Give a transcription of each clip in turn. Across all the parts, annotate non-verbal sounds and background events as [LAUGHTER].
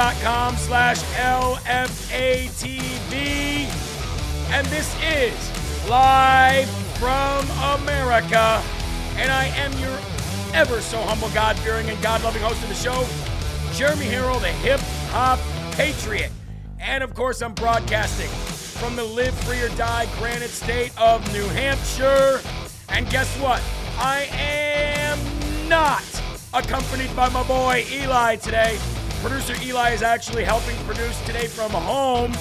rumble.com slash LFATV. And this is live from America. And I am your ever so humble, God fearing, and God loving host of the show, Jeremy Herrell, the hip hop patriot. And of course, I'm broadcasting from the live free or die granite state of New Hampshire. And guess what? I am not accompanied by my boy Eli today. Producer Eli is actually helping produce today from home.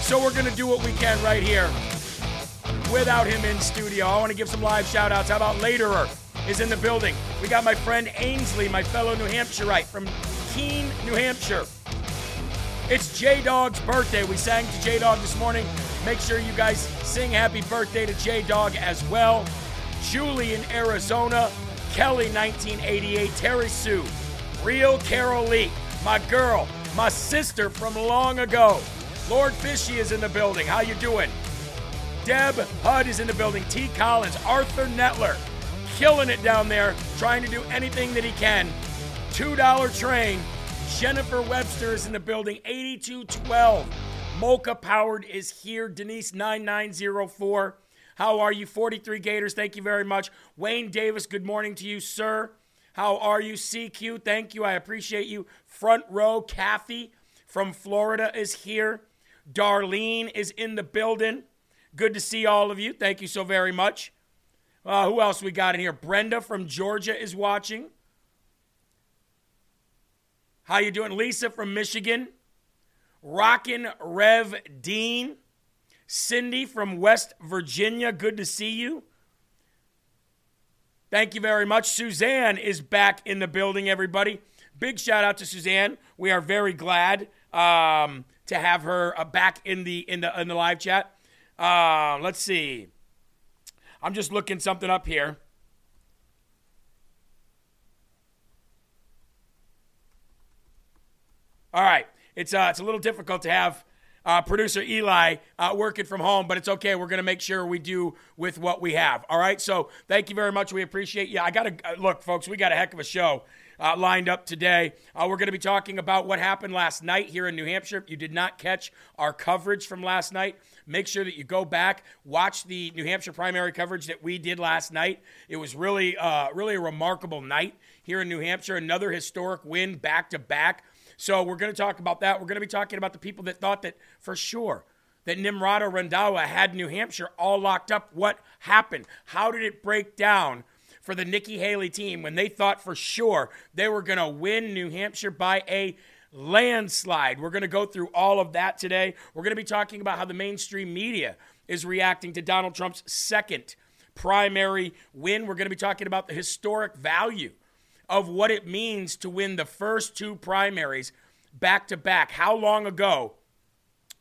So we're going to do what we can right here without him in studio. I want to give some live shout outs. How about Laterer is in the building? We got my friend Ainsley, my fellow New Hampshireite from Keene, New Hampshire. It's J Dog's birthday. We sang to J Dog this morning. Make sure you guys sing happy birthday to J Dog as well. Julie in Arizona, Kelly 1988, Terry Sue, Real Carol Lee, my girl, my sister from long ago. Lord Fishy is in the building. How you doing? Deb Hudd is in the building. T. Collins, Arthur Netler, killing it down there, trying to do anything that he can. $2 train. Jennifer Webster is in the building. 8212. Mocha Powered is here. Denise 9904. How are you? 43 Gators, thank you very much. Wayne Davis, good morning to you, sir. How are you? CQ, thank you. I appreciate you. Front row, Kathy from Florida is here. Darlene is in the building. Good to see all of you. Thank you so very much. Uh, who else we got in here? Brenda from Georgia is watching. How you doing? Lisa from Michigan. Rockin' Rev Dean. Cindy from West Virginia. Good to see you. Thank you very much. Suzanne is back in the building, everybody. Big shout out to Suzanne. We are very glad um, to have her uh, back in the in the in the live chat. Uh, let's see. I'm just looking something up here. All right, it's uh, it's a little difficult to have uh, producer Eli uh, working from home, but it's okay. We're gonna make sure we do with what we have. All right, so thank you very much. We appreciate you. I gotta uh, look, folks. We got a heck of a show. Uh, lined up today. Uh, we're going to be talking about what happened last night here in New Hampshire. If you did not catch our coverage from last night, make sure that you go back, watch the New Hampshire primary coverage that we did last night. It was really, uh, really a remarkable night here in New Hampshire. Another historic win back to back. So we're going to talk about that. We're going to be talking about the people that thought that for sure that Nimrata Randhawa had New Hampshire all locked up. What happened? How did it break down for the Nikki Haley team when they thought for sure they were going to win New Hampshire by a landslide? We're going to go through all of that today. We're going to be talking about how the mainstream media is reacting to Donald Trump's second primary win. We're going to be talking about the historic value of what it means to win the first two primaries back to back. How long ago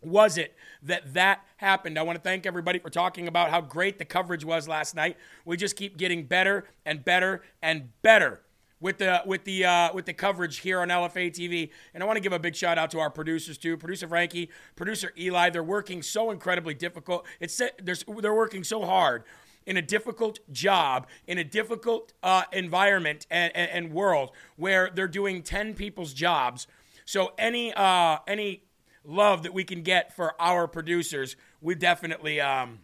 was it that that happened? I want to thank everybody for talking about how great the coverage was last night. We just keep getting better and better and better with the with the uh, with the coverage here on LFA TV. And I want to give a big shout out to our producers too, producer Frankie, producer Eli. They're working so incredibly difficult. It's they're, working so hard in a difficult job, in a difficult uh, environment and, and, and, world where they're doing 10 people's jobs. So any uh, any love that we can get for our producers, we definitely um,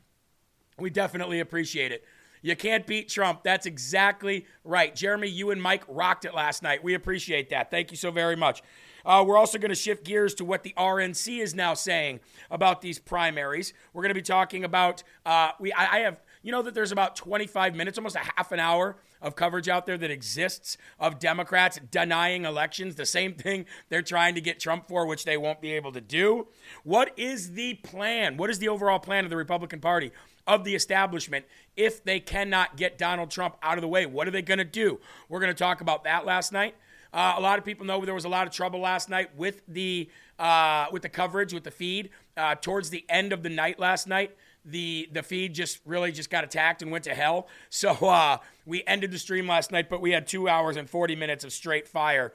we definitely appreciate it. You can't beat Trump. That's exactly right. Jeremy, you and Mike rocked it last night. We appreciate that. Thank you so very much. Uh, we're also going to shift gears to what the RNC is now saying about these primaries. We're going to be talking about uh, we. I, I have you know that there's about 25 minutes, almost a half an hour of coverage out there that exists of Democrats denying elections, the same thing they're trying to get Trump for, which they won't be able to do. What is the plan? What is the overall plan of the Republican Party? Of the establishment, if they cannot get Donald Trump out of the way, what are they going to do? We're going to talk about that last night. Uh, a lot of people know there was a lot of trouble last night with the uh, with the coverage, with the feed. Uh, towards the end of the night last night, the the feed just really just got attacked and went to hell. So uh, we ended the stream last night, but we had two hours and 40 minutes of straight fire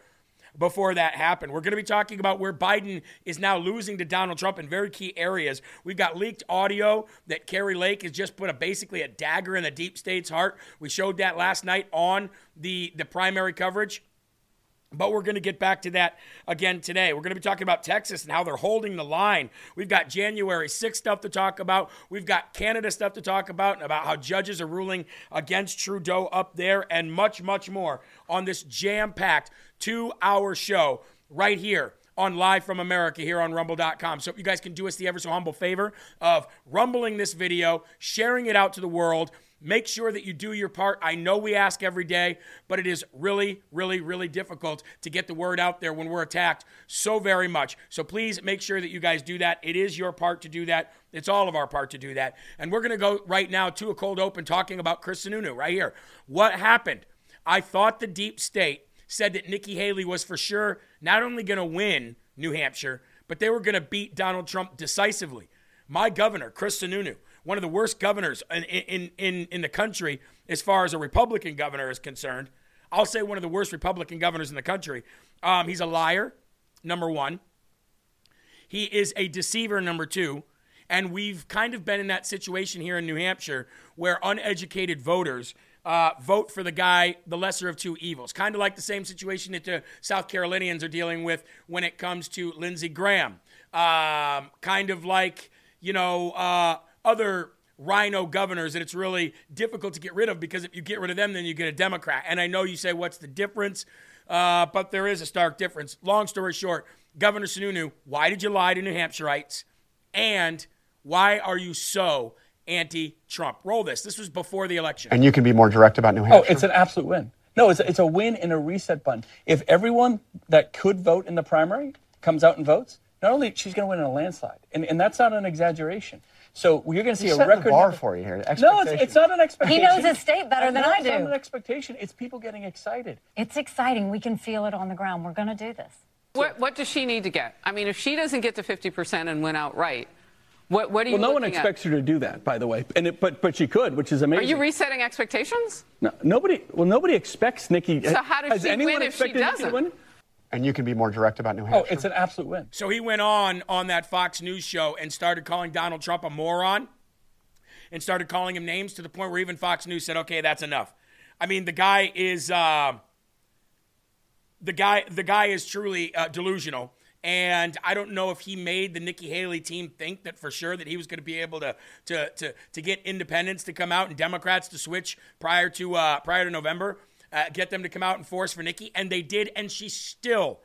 before that happened. We're going to be talking about where Biden is now losing to Donald Trump in very key areas. We've got leaked audio that Kari Lake has just put a basically a dagger in the deep state's heart. We showed that last night on the the primary coverage. But we're going to get back to that again today. We're going to be talking about Texas and how they're holding the line. We've got January 6th stuff to talk about. We've got Canada stuff to talk about and about how judges are ruling against Trudeau up there and much, much more on this jam packed two hour show right here on Live from America here on rumble.com. So if you guys can do us the ever so humble favor of rumbling this video, sharing it out to the world, Make sure that you do your part. I know we ask every day, but it is really, really, really difficult to get the word out there when we're attacked so very much. So please make sure that you guys do that. It is your part to do that. It's all of our part to do that. And we're going to go right now to a cold open talking about Chris Sununu right here. What happened? I thought the deep state said that Nikki Haley was for sure not only going to win New Hampshire, but they were going to beat Donald Trump decisively. My governor, Chris Sununu, one of the worst governors in, in, in, in the country as far as a Republican governor is concerned. I'll say one of the worst Republican governors in the country. Um, he's a liar, number one. He is a deceiver, number two. And we've kind of been in that situation here in New Hampshire where uneducated voters uh, vote for the guy, the lesser of two evils. Kind of like the same situation that the South Carolinians are dealing with when it comes to Lindsey Graham. Um, kind of like, you know, uh, other RINO governors that it's really difficult to get rid of because if you get rid of them, then you get a Democrat. And I know you say, what's the difference? Uh, but there is a stark difference. Long story short, Governor Sununu, why did you lie to New Hampshireites? And why are you so anti Trump? Roll this. This was before the election. And you can be more direct about New Hampshire. Oh, it's an absolute win. No, it's a, it's a win in a reset button. If everyone that could vote in the primary comes out and votes, not only she's going to win in a landslide, and, and that's not an exaggeration. So you're going to see You're a record the bar for you here. No, it's, it's, not an expectation. He knows his state better than I do. It's not an expectation. It's people getting excited. It's exciting. We can feel it on the ground. We're going to do this. What, what does she need to get? I mean, if she doesn't get to 50% and win outright, what, what are you Well, no one expects at? her to do that, by the way. And it, but but she could, which is amazing. Are you resetting expectations? No, nobody. Well, nobody expects Nikki. So how does has she anyone win if she expected Nikki to doesn't? win? And you can be more direct about New Hampshire. Oh, it's an absolute win. So he went on on that Fox News show and started calling Donald Trump a moron and started calling him names to the point where even Fox News said, "Okay, that's enough." I mean, the guy is uh, the guy. The guy is truly uh, delusional, and I don't know if he made the Nikki Haley team think that for sure that he was going to be able to to to to get independents to come out and Democrats to switch prior to uh, prior to November, uh, get them to come out and force for Nikki, and they did, and she still,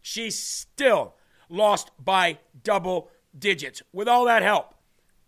she still lost by double digits with all that help,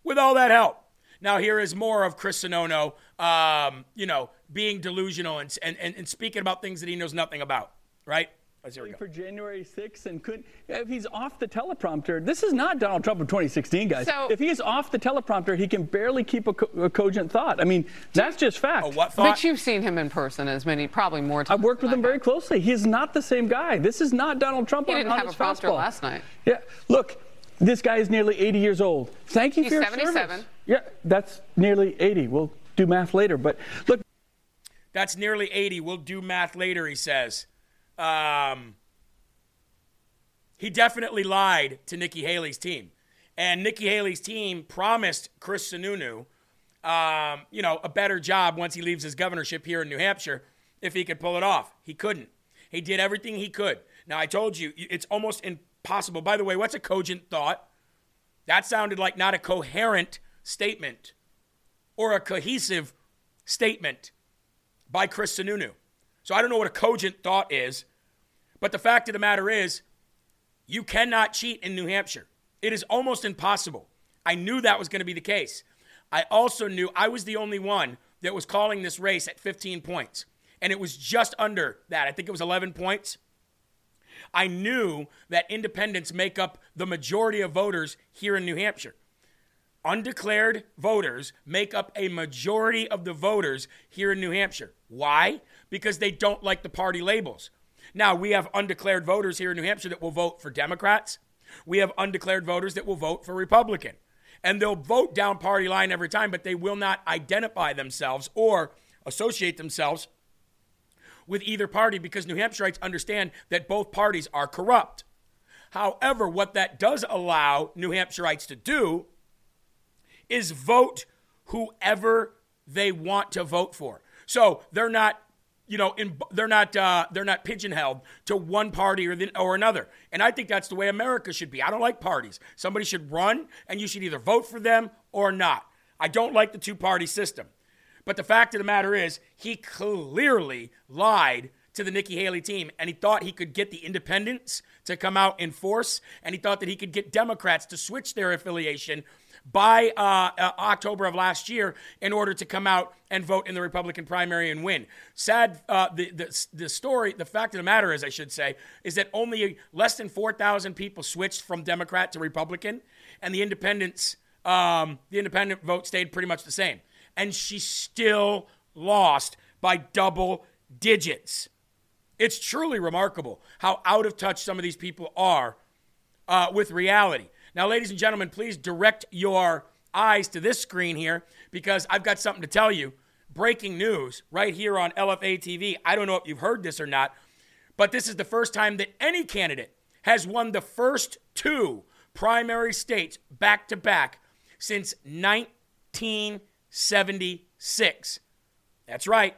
with all that help. Now here is more of Chris Sununu, um, you know, being delusional and, and, and speaking about things that he knows nothing about, right? Let's here we go. For January 6th, and could if he's off the teleprompter, this is not Donald Trump of 2016, guys. So- if he is off the teleprompter, he can barely keep a, co- a cogent thought. I mean, that's just fact. Oh, what thought? But you've seen him in person as many, probably more times. I've worked with than him I very closely. close. He is not the same guy. This is not Donald Trump He on, didn't on have his a prompter fastball. last night. Yeah, look, this guy is nearly 80 years old. Thank you He's for your 77. service. Yeah, that's nearly 80. We'll do math later, but look. That's nearly 80. We'll do math later, he says. Um, he definitely lied to Nikki Haley's team. And Nikki Haley's team promised Chris Sununu, um, you know, a better job once he leaves his governorship here in New Hampshire if he could pull it off. He couldn't. He did everything he could. Now, I told you, it's almost impossible. By the way, what's a cogent thought? That sounded like not a coherent statement or a cohesive statement by Chris Sununu. So I don't know what a cogent thought is, but the fact of the matter is, you cannot cheat in New Hampshire. It is almost impossible. I knew that was going to be the case. I also knew I was the only one that was calling this race at 15 points, and it was just under that. I think it was 11 points. I knew that independents make up the majority of voters here in New Hampshire. Undeclared voters make up a majority of the voters here in New Hampshire. Why? Because they don't like the party labels. Now, we have undeclared voters here in New Hampshire that will vote for Democrats. We have undeclared voters that will vote for Republican. And they'll vote down party line every time, but they will not identify themselves or associate themselves with either party because New Hampshireites understand that both parties are corrupt. However, what that does allow New Hampshireites to do is vote whoever they want to vote for. So they're not, you know, in, they're not uh, they're not pigeonholed to one party or the, or another. And I think that's the way America should be. I don't like parties. Somebody should run, and you should either vote for them or not. I don't like the two party system. But the fact of the matter is, he clearly lied to the Nikki Haley team, and he thought he could get the independents to come out in force, and he thought that he could get Democrats to switch their affiliation by uh, uh, October of last year in order to come out and vote in the Republican primary and win. Sad, uh, the, the, the story, the fact of the matter is, I should say, is that only less than 4,000 people switched from Democrat to Republican, and the independents, um, the independent vote stayed pretty much the same. And she still lost by double digits. It's truly remarkable how out of touch some of these people are uh, with reality. Now, ladies and gentlemen, please direct your eyes to this screen here because I've got something to tell you. Breaking news right here on LFA TV. I don't know if you've heard this or not, but this is the first time that any candidate has won the first two primary states back to back since 1976. That's right.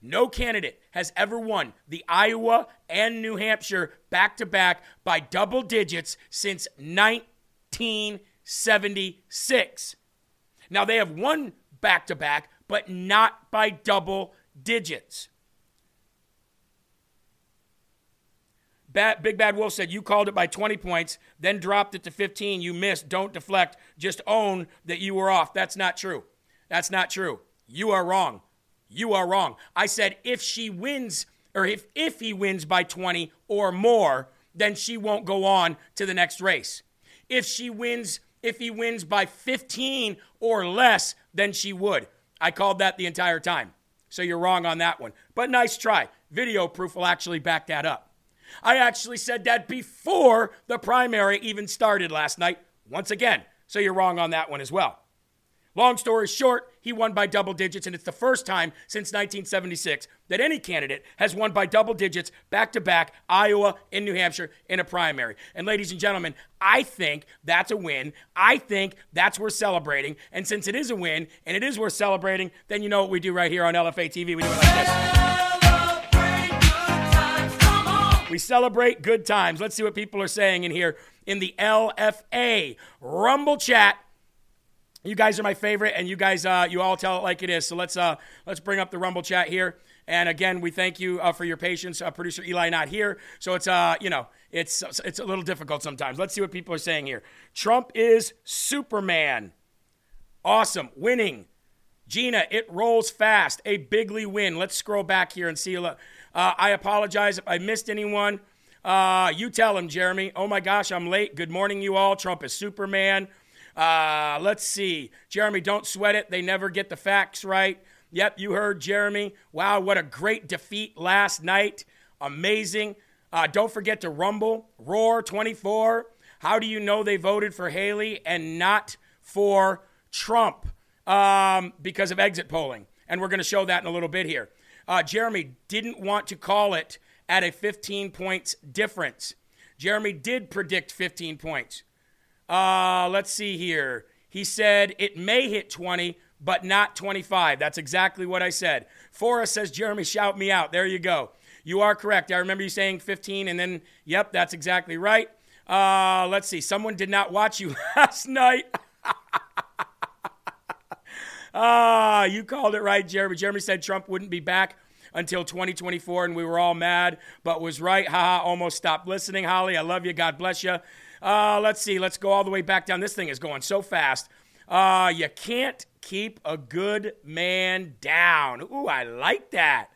No candidate has ever won the Iowa and New Hampshire back to back by double digits since 19. 1976. Now, they have won back to back, but not by double digits. Bad, Big Bad Wolf said, You called it by 20 points, then dropped it to 15. You missed. Don't deflect. Just own that you were off. That's not true. That's not true. You are wrong. You are wrong. I said, if she wins, or if, if he wins by 20 or more, then she won't go on to the next race if she wins, if he wins by 15 or less than she would. I called that the entire time. So you're wrong on that one. But nice try. Video proof will actually back that up. I actually said that before the primary even started last night, once again. So you're wrong on that one as well. Long story short, he won by double digits, and it's the first time since 1976 that any candidate has won by double digits back to back, Iowa and New Hampshire in a primary. And ladies and gentlemen, I think that's a win. I think that's worth celebrating. And since it is a win and it is worth celebrating, then you know what we do right here on LFA TV. We do it like this. We celebrate good times. Let's see what people are saying in here in the LFA Rumble chat. You guys are my favorite, and you guys, uh, you all tell it like it is. So let's uh, let's bring up the Rumble chat here. And again, we thank you uh, for your patience. Uh, Producer Eli not here, so it's uh, you know, it's it's a little difficult sometimes. Let's see what people are saying here. Trump is Superman. Awesome, winning. Gina, it rolls fast. A bigly win. Let's scroll back here and see. Uh, I apologize if I missed anyone. Uh, you tell him, Jeremy. Oh my gosh, I'm late. Good morning, you all. Trump is Superman. Uh, let's see. Jeremy, don't sweat it. They never get the facts right. Yep, you heard Jeremy. Wow, what a great defeat last night. Amazing. Uh, don't forget to rumble, roar 24. How do you know they voted for Haley and not for Trump? Um, because of exit polling. And we're going to show that in a little bit here. Uh, Jeremy didn't want to call it at a 15 points difference. Jeremy did predict 15 points. Uh, let's see here. He said it may hit 20, but not 25. That's exactly what I said. Forrest says, Jeremy, shout me out. There you go. You are correct. I remember you saying 15, and then, yep, that's exactly right. Uh, let's see. Someone did not watch you [LAUGHS] last night. [LAUGHS] Ah, you called it right, Jeremy. Jeremy said Trump wouldn't be back until 2024, and we were all mad, but was right. Haha, almost stopped listening. Holly, I love you. God bless you. Uh, let's see. Let's go all the way back down. This thing is going so fast. Uh, you can't keep a good man down. Ooh, I like that.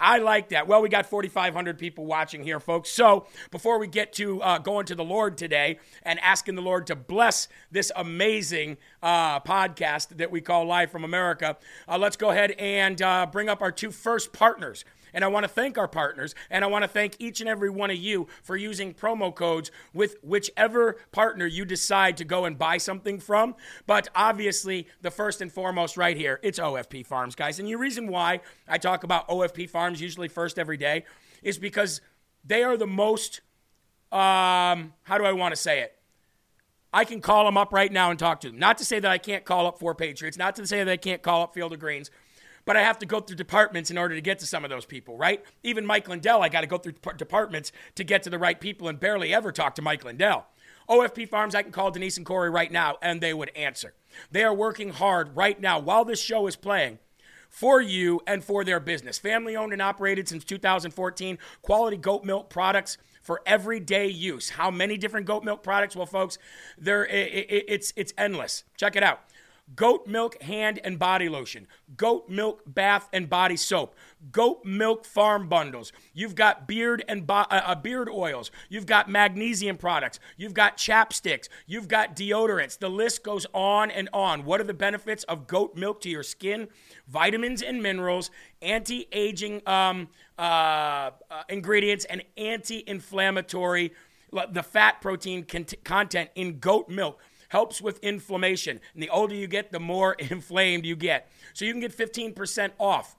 I like that. Well, we got 4,500 people watching here, folks. So before we get to uh, going to the Lord today and asking the Lord to bless this amazing uh, podcast that we call Live from America, uh, let's go ahead and uh, bring up our two first partners. And I want to thank our partners, and I want to thank each and every one of you for using promo codes with whichever partner you decide to go and buy something from. But obviously, the first and foremost right here, it's OFP Farms, guys. And the reason why I talk about OFP Farms usually first every day is because they are the most, um, how do I want to say it? I can call them up right now and talk to them. Not to say that I can't call up Four Patriots, not to say that I can't call up Field of Greens but I have to go through departments in order to get to some of those people, right? Even Mike Lindell, I got to go through departments to get to the right people and barely ever talk to Mike Lindell. OFP Farms, I can call Denise and Corey right now and they would answer. They are working hard right now while this show is playing for you and for their business. Family owned and operated since 2014. Quality goat milk products for everyday use. How many different goat milk products? Well, folks, there it's it's endless. Check it out goat milk hand and body lotion, goat milk bath and body soap, goat milk farm bundles. You've got beard and bo- uh, uh, beard oils. You've got magnesium products. You've got chapsticks. You've got deodorants. The list goes on and on. What are the benefits of goat milk to your skin? Vitamins and minerals, anti-aging um, uh, uh ingredients, and anti-inflammatory. The fat protein content in goat milk helps with inflammation. And the older you get, the more [LAUGHS] inflamed you get. So you can get 15% off.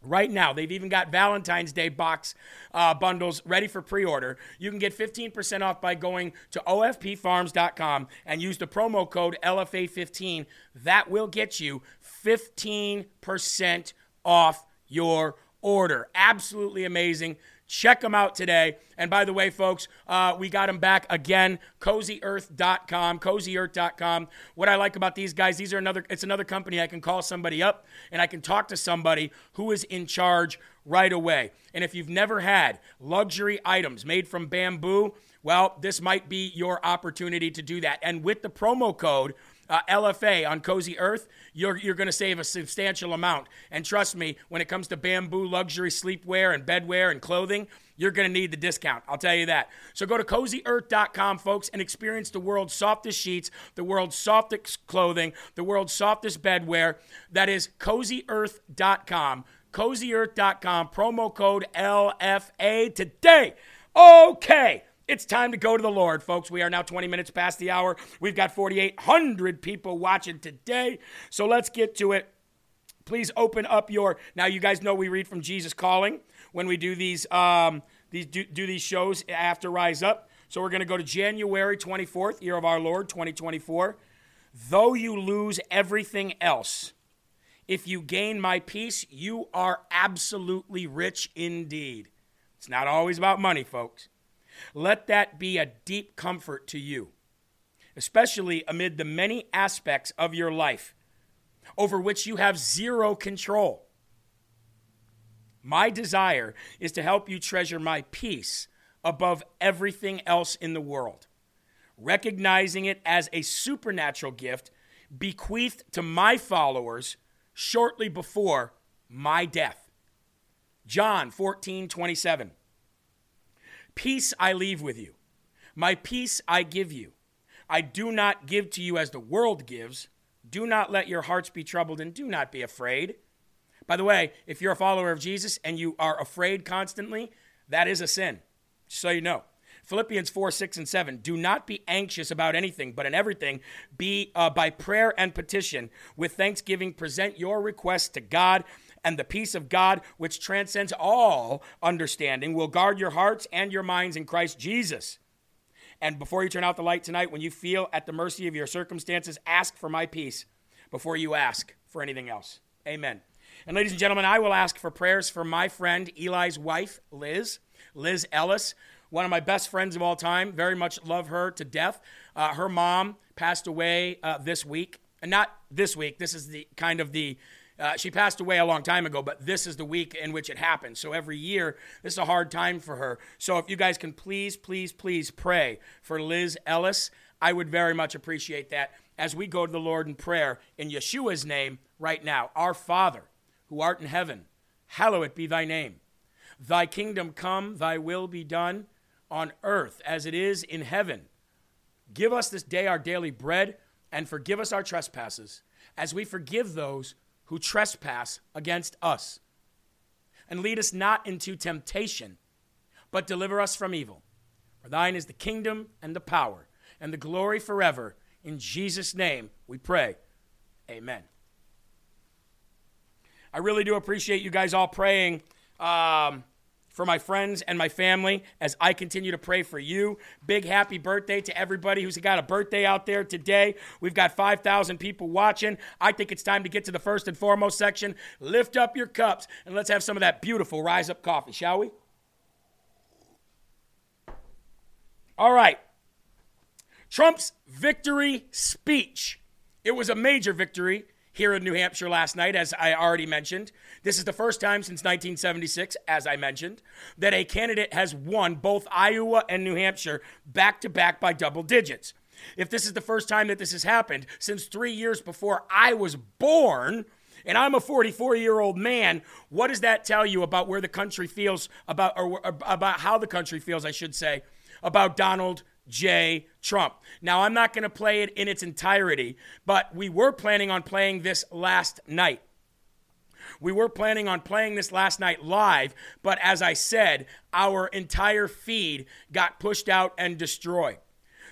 Right now, they've even got Valentine's Day box uh, bundles ready for pre order. You can get 15% off by going to OFPFarms.com and use the promo code LFA15. That will get you 15% off your order. Absolutely amazing. Check them out today. And by the way, folks, uh, we got them back again. CozyEarth.com, CozyEarth.com. What I like about these guys, these are another. It's another company I can call somebody up and I can talk to somebody who is in charge right away. And if you've never had luxury items made from bamboo, well, this might be your opportunity to do that. And with the promo code uh, LFA on Cozy Earth, you're, you're going to save a substantial amount. And trust me, when it comes to bamboo luxury sleepwear and bedwear and clothing, you're going to need the discount. I'll tell you that. So go to cozyearth.com, folks, and experience the world's softest sheets, the world's softest clothing, the world's softest bedwear. That is cozyearth.com. Cozyearth.com, promo code LFA today. Okay. It's time to go to the Lord, folks. We are now 20 minutes past the hour. We've got 4,800 people watching today. So let's get to it. Please open up your. Now, you guys know we read from Jesus Calling when we do these, um, these do, do these shows after Rise Up. So we're going to go to January 24th, year of our Lord, 2024. Though you lose everything else, if you gain my peace, you are absolutely rich indeed. It's not always about money, folks. Let that be a deep comfort to you, especially amid the many aspects of your life over which you have zero control. My desire is to help you treasure my peace above everything else in the world, recognizing it as a supernatural gift bequeathed to my followers shortly before my death. John 14, 27. Peace I leave with you. My peace I give you. I do not give to you as the world gives. Do not let your hearts be troubled and do not be afraid. By the way, if you're a follower of Jesus and you are afraid constantly, that is a sin. Just so you know. Philippians 4, 6, and 7. Do not be anxious about anything, but in everything, be uh, by prayer and petition, with thanksgiving, present your requests to God, And the peace of God, which transcends all understanding, will guard your hearts and your minds in Christ Jesus. And before you turn out the light tonight, when you feel at the mercy of your circumstances, ask for my peace before you ask for anything else. Amen. And ladies and gentlemen, I will ask for prayers for my friend Eli's wife, Liz, Liz Ellis, one of my best friends of all time. Very much love her to death. Uh, her mom passed away uh, this week, and not this week. This is the kind of the uh, she passed away a long time ago, but this is the week in which it happened. So every year, this is a hard time for her. So if you guys can please, please, please pray for Liz Ellis, I would very much appreciate that as we go to the Lord in prayer in Yeshua's name right now. Our Father, who art in heaven, hallowed be thy name. Thy kingdom come, thy will be done on earth as it is in heaven. Give us this day our daily bread, and forgive us our trespasses, as we forgive those who trespass against us. And lead us not into temptation, but deliver us from evil. For thine is the kingdom and the power and the glory forever. In Jesus' name we pray. Amen. I really do appreciate you guys all praying. Um, for my friends and my family as I continue to pray for you. Big happy birthday to everybody who's got a birthday out there today. We've got 5,000 people watching. I think it's time to get to the first and foremost section. Lift up your cups and let's have some of that beautiful Rise Up coffee, shall we? All right. Trump's victory speech. It was a major victory here in New Hampshire last night, as I already mentioned. This is the first time since 1976, as I mentioned, that a candidate has won both Iowa and New Hampshire back to back by double digits. If this is the first time that this has happened since three years before I was born, and I'm a 44 year old man, what does that tell you about where the country feels about, or about how the country feels, I should say, about Donald J. Trump. Now, I'm not going to play it in its entirety, but we were planning on playing this last night. We were planning on playing this last night live, but as I said, our entire feed got pushed out and destroyed.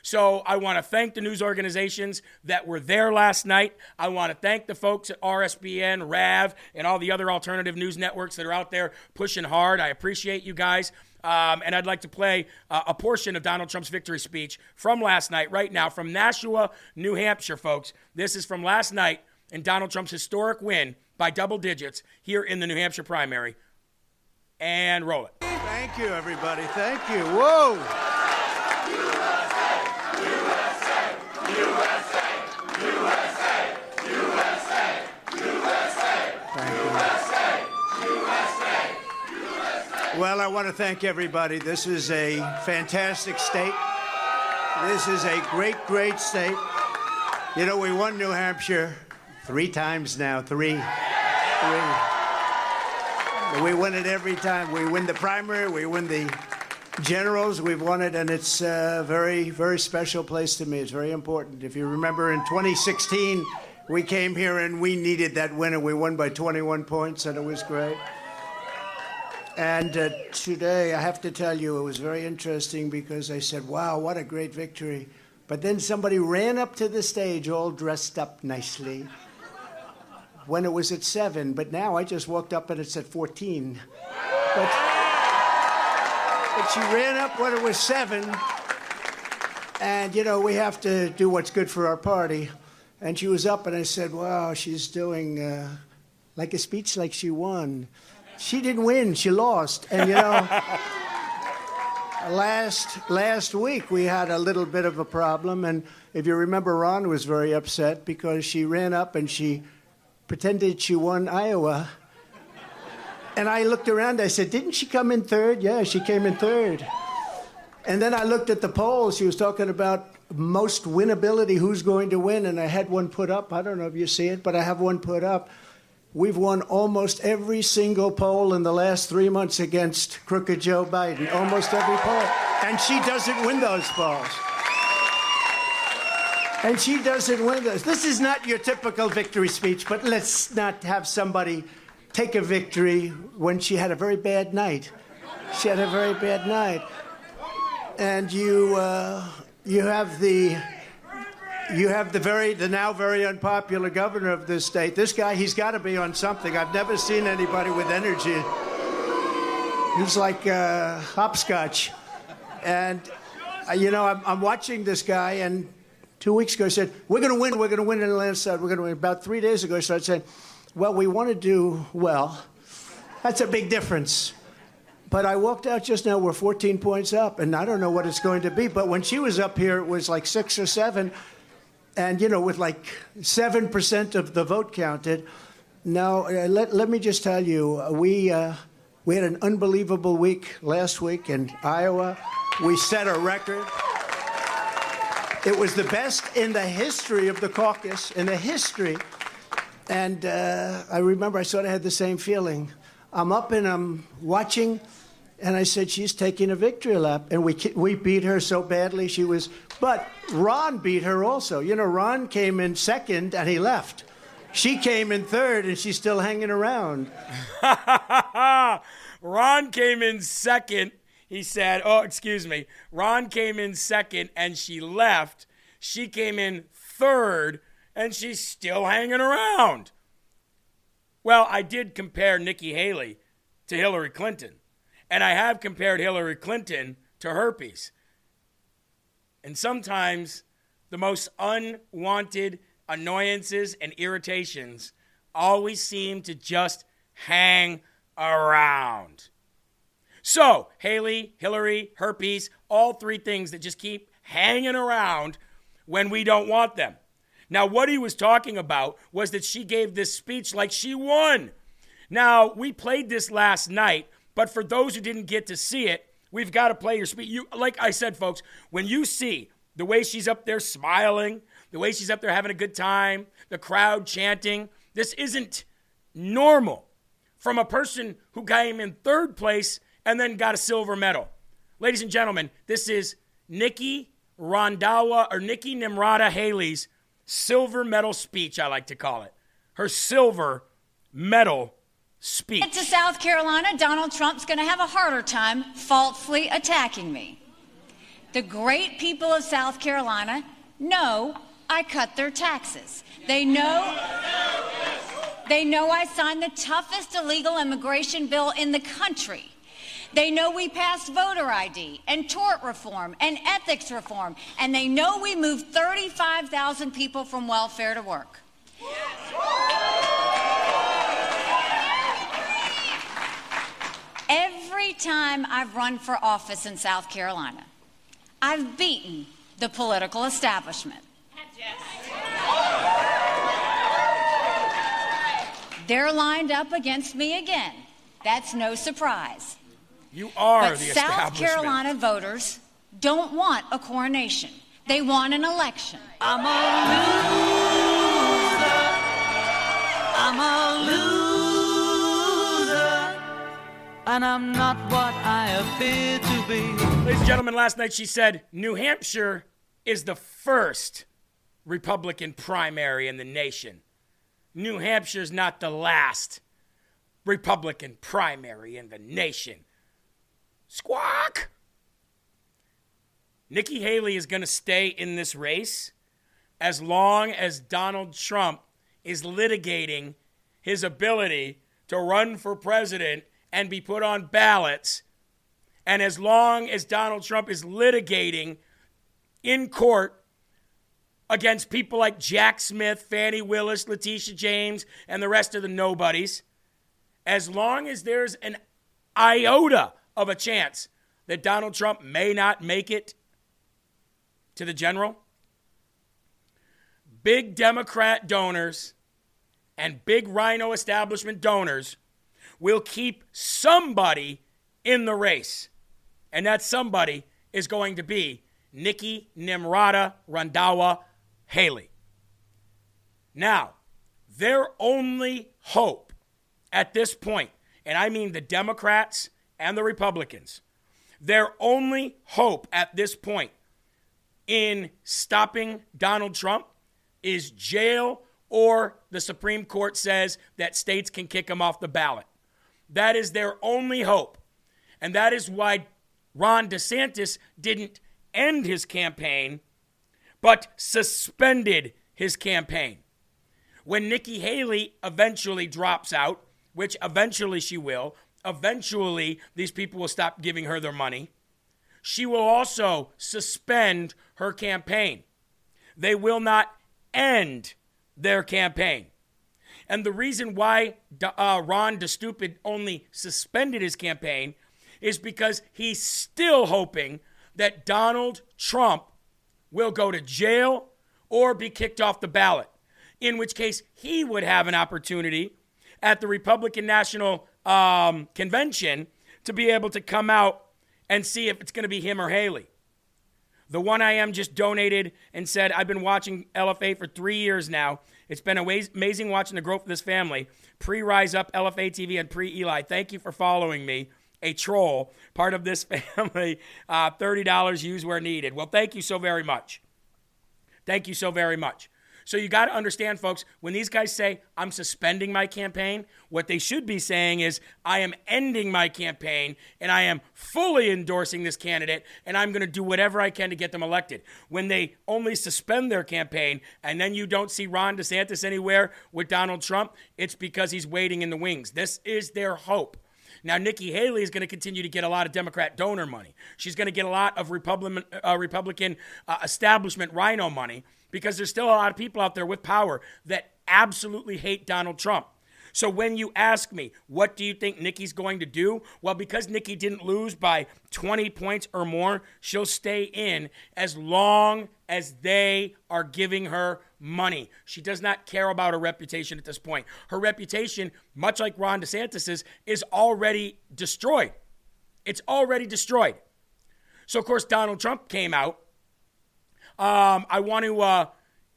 So I want to thank the news organizations that were there last night. I want to thank the folks at RSBN, RAV, and all the other alternative news networks that are out there pushing hard. I appreciate you guys. Um, and I'd like to play uh, a portion of Donald Trump's victory speech from last night, right now, from Nashua, New Hampshire, folks. This is from last night and Donald Trump's historic win by double digits here in the New Hampshire primary. And roll it. Thank you, everybody. Thank you. Whoa. Well, I want to thank everybody. This is a fantastic state. This is a great, great state. You know, we won New Hampshire three times now. Three. Three. We win it every time. We win the primary, we win the generals, we've won it, and it's a very, very special place to me. It's very important. If you remember in 2016, we came here and we needed that win, and we won by 21 points, and it was great. And uh, today, I have to tell you, it was very interesting because I said, wow, what a great victory. But then somebody ran up to the stage all dressed up nicely when it was at 7. But now I just walked up and it's at 14. But, but she ran up when it was 7. And, you know, we have to do what's good for our party. And she was up, and I said, wow, she's doing uh, like a speech like she won she didn't win. She lost. And you know, [LAUGHS] last last week we had a little bit of a problem. And if you remember, Ron was very upset because she ran up and she pretended she won Iowa. And I looked around. I said, "Didn't she come in third? Yeah, she came in third. And then I looked at the polls. She was talking about most winnability, who's going to win, and I had one put up. I don't know if you see it, but I have one put up We've won almost every single poll in the last three months against crooked Joe Biden. Almost every poll. And she doesn't win those polls. And she doesn't win those. This is not your typical victory speech, but let's not have somebody take a victory when she had a very bad night. She had a very bad night. And you, uh, you have the you have the very, the now very unpopular governor of this state. This guy, he's got to be on something. I've never seen anybody with energy. He's like uh, hopscotch. And, uh, you know, I'm, I'm watching this guy, and two weeks ago he said, We're going to win, we're going to win in the landslide, we're going to win. About three days ago, he started saying, Well, we want to do well. That's a big difference. But I walked out just now, we're 14 points up, and I don't know what it's going to be. But when she was up here, it was like six or seven, and, you know, with like 7% of the vote counted. Now, uh, let, let me just tell you, uh, we, uh, we had an unbelievable week last week in Iowa. We set a record. It was the best in the history of the caucus, in the history. And uh, I remember I sort of had the same feeling. I'm up and I'm watching, and I said, She's taking a victory lap. And we, we beat her so badly. She was, but Ron beat her also. You know, Ron came in second and he left. She came in third and she's still hanging around. [LAUGHS] Ron came in second. He said, Oh, excuse me. Ron came in second and she left. She came in third and she's still hanging around. Well, I did compare Nikki Haley to Hillary Clinton, and I have compared Hillary Clinton to herpes. And sometimes the most unwanted annoyances and irritations always seem to just hang around. So, Haley, Hillary, herpes, all three things that just keep hanging around when we don't want them. Now, what he was talking about was that she gave this speech like she won. Now, we played this last night, but for those who didn't get to see it, we've got to play your speech. You, like I said, folks, when you see the way she's up there smiling, the way she's up there having a good time, the crowd chanting, this isn't normal from a person who came in third place and then got a silver medal. Ladies and gentlemen, this is Nikki Randhawa or Nikki Nimrata Haley's silver medal speech, I like to call it. Her silver medal speech. To South Carolina, Donald Trump's going to have a harder time falsely attacking me. The great people of South Carolina know I cut their taxes. They know they know I signed the toughest illegal immigration bill in the country. They know we passed voter ID and tort reform and ethics reform, and they know we moved 35,000 people from welfare to work. Every time I've run for office in South Carolina, I've beaten the political establishment. They're lined up against me again. That's no surprise. You are but the South Carolina voters don't want a coronation. They want an election. I'm a loser. I'm a loser. And I'm not what I appear to be. Ladies and gentlemen, last night she said New Hampshire is the first Republican primary in the nation. New Hampshire's not the last Republican primary in the nation. Squawk! Nikki Haley is going to stay in this race as long as Donald Trump is litigating his ability to run for president and be put on ballots. And as long as Donald Trump is litigating in court against people like Jack Smith, Fani Willis, Letitia James, and the rest of the nobodies, as long as there's an iota of a chance that Donald Trump may not make it to the general? Big Democrat donors and big RINO establishment donors will keep somebody in the race. And that somebody is going to be Nikki Nimrata Randhawa Haley. Now, their only hope at this point, and I mean the Democrats and the Republicans, their only hope at this point in stopping Donald Trump is jail or the Supreme Court says that states can kick him off the ballot. That is their only hope. And that is why Ron DeSantis didn't end his campaign but suspended his campaign. When Nikki Haley eventually drops out, which eventually she will, eventually these people will stop giving her their money. She will also suspend her campaign. They will not end their campaign. And the reason why uh, Ron DeStupid only suspended his campaign is because he's still hoping that Donald Trump will go to jail or be kicked off the ballot, in which case he would have an opportunity at the Republican National um, Convention to be able to come out and see if it's going to be him or Haley. The one I am just donated and said, I've been watching LFA for three years now. It's been amazing watching the growth of this family. Pre Rise Up, LFA TV, and pre Eli. Thank you for following me. A troll, part of this [LAUGHS] family. Uh, $30 used where needed. Well, thank you so very much. Thank you so very much. So you got to understand, folks, when these guys say, I'm suspending my campaign, what they should be saying is, I am ending my campaign and I am fully endorsing this candidate and I'm going to do whatever I can to get them elected. When they only suspend their campaign and then you don't see Ron DeSantis anywhere with Donald Trump, it's because he's waiting in the wings. This is their hope. Now, Nikki Haley is going to continue to get a lot of Democrat donor money. She's going to get a lot of Republican, uh, Republican uh, establishment RINO money because there's still a lot of people out there with power that absolutely hate Donald Trump. So when you ask me, what do you think Nikki's going to do? Well, because Nikki didn't lose by 20 points or more, she'll stay in as long as they are giving her money. She does not care about her reputation at this point. Her reputation, much like Ron DeSantis's, is already destroyed. It's already destroyed. So, of course, Donald Trump came out um, I want to. Uh,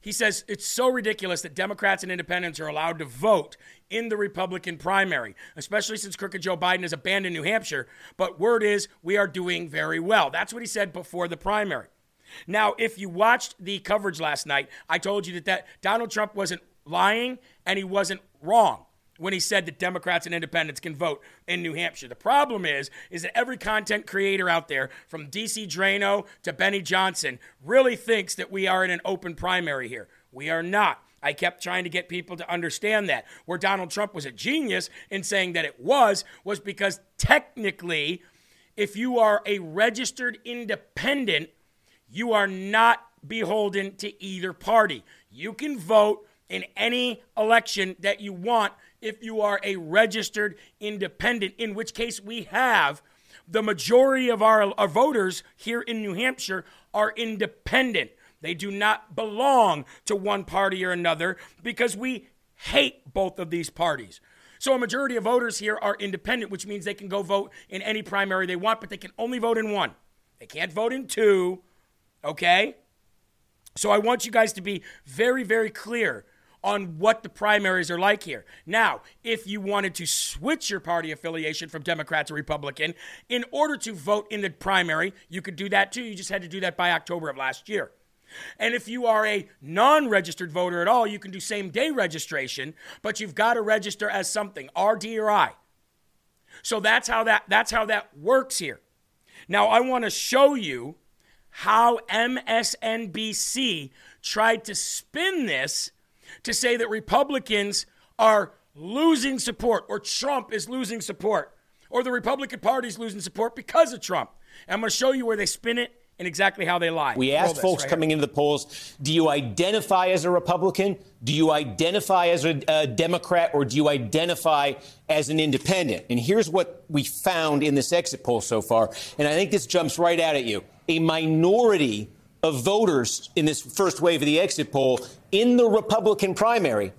he says it's so ridiculous that Democrats and independents are allowed to vote in the Republican primary, especially since crooked Joe Biden has abandoned New Hampshire. But word is we are doing very well. That's what he said before the primary. Now, if you watched the coverage last night, I told you that, that Donald Trump wasn't lying and he wasn't wrong when he said that Democrats and independents can vote in New Hampshire. The problem is, is that every content creator out there, from DC Draino to Benny Johnson, really thinks that we are in an open primary here. We are not. I kept trying to get people to understand that. Where Donald Trump was a genius in saying that it was, was because technically, if you are a registered independent, you are not beholden to either party. You can vote in any election that you want if you are a registered independent, in which case we have the majority of our, our voters here in New Hampshire are independent. They do not belong to one party or another because we hate both of these parties. So, a majority of voters here are independent, which means they can go vote in any primary they want, but they can only vote in one. They can't vote in two, okay? So, I want you guys to be very, very clear on what the primaries are like here. Now, if you wanted to switch your party affiliation from Democrat to Republican in order to vote in the primary, you could do that too. You just had to do that by October of last year. And if you are a non registered voter at all, you can do same day registration, but you've got to register as something, RD or I. So that's how that, that's how that works here. Now, I want to show you how MSNBC tried to spin this to say that Republicans are losing support or Trump is losing support or the Republican Party is losing support because of Trump. And I'm going to show you where they spin it and exactly how they lie. We asked folks right coming here. into the polls do you identify as a Republican? Do you identify as a, a, Democrat? Or do you identify as an independent? And here's what we found in this exit poll so far. And I think this jumps right out at you. A minority of voters in this first wave of the exit poll in the Republican primary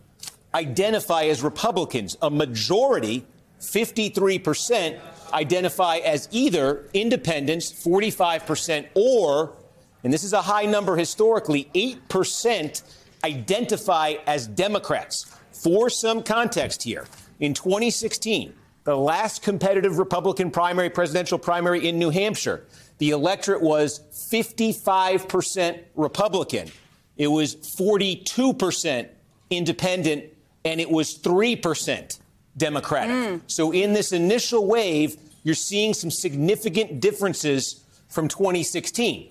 identify as Republicans. A majority, 53%, identify as either independents, 45%, or, and this is a high number historically, 8% identify as Democrats. For some context here, in 2016, the last competitive Republican primary, presidential primary in New Hampshire, the electorate was 55% Republican. It was 42% independent, and it was 3% Democratic. Mm. So in this initial wave, you're seeing some significant differences from 2016.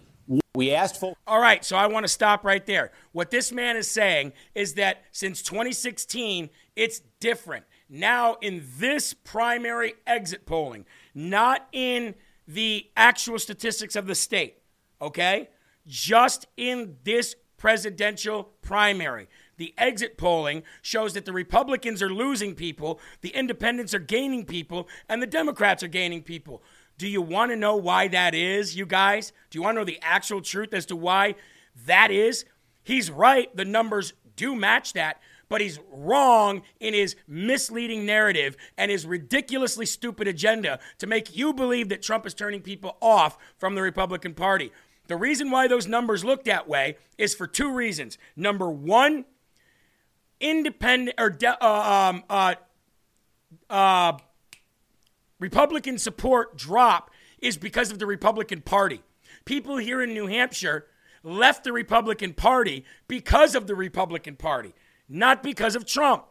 We asked for. All right, so I want to stop right there. What this man is saying is that since 2016, it's different. Now, in this primary exit polling, not in the actual statistics of the state, okay? Just in this presidential primary. The exit polling shows that the Republicans are losing people, the independents are gaining people, and the Democrats are gaining people. Do you want to know why that is, you guys? Do you want to know the actual truth as to why that is? He's right. The numbers do match that, but he's wrong in his misleading narrative and his ridiculously stupid agenda to make you believe that Trump is turning people off from the Republican Party. The reason why those numbers look that way is for two reasons. Number one, independent or de- uh, um, uh, uh, Republican support drop is because of the Republican Party. People here in New Hampshire left the Republican Party because of the Republican Party, not because of Trump.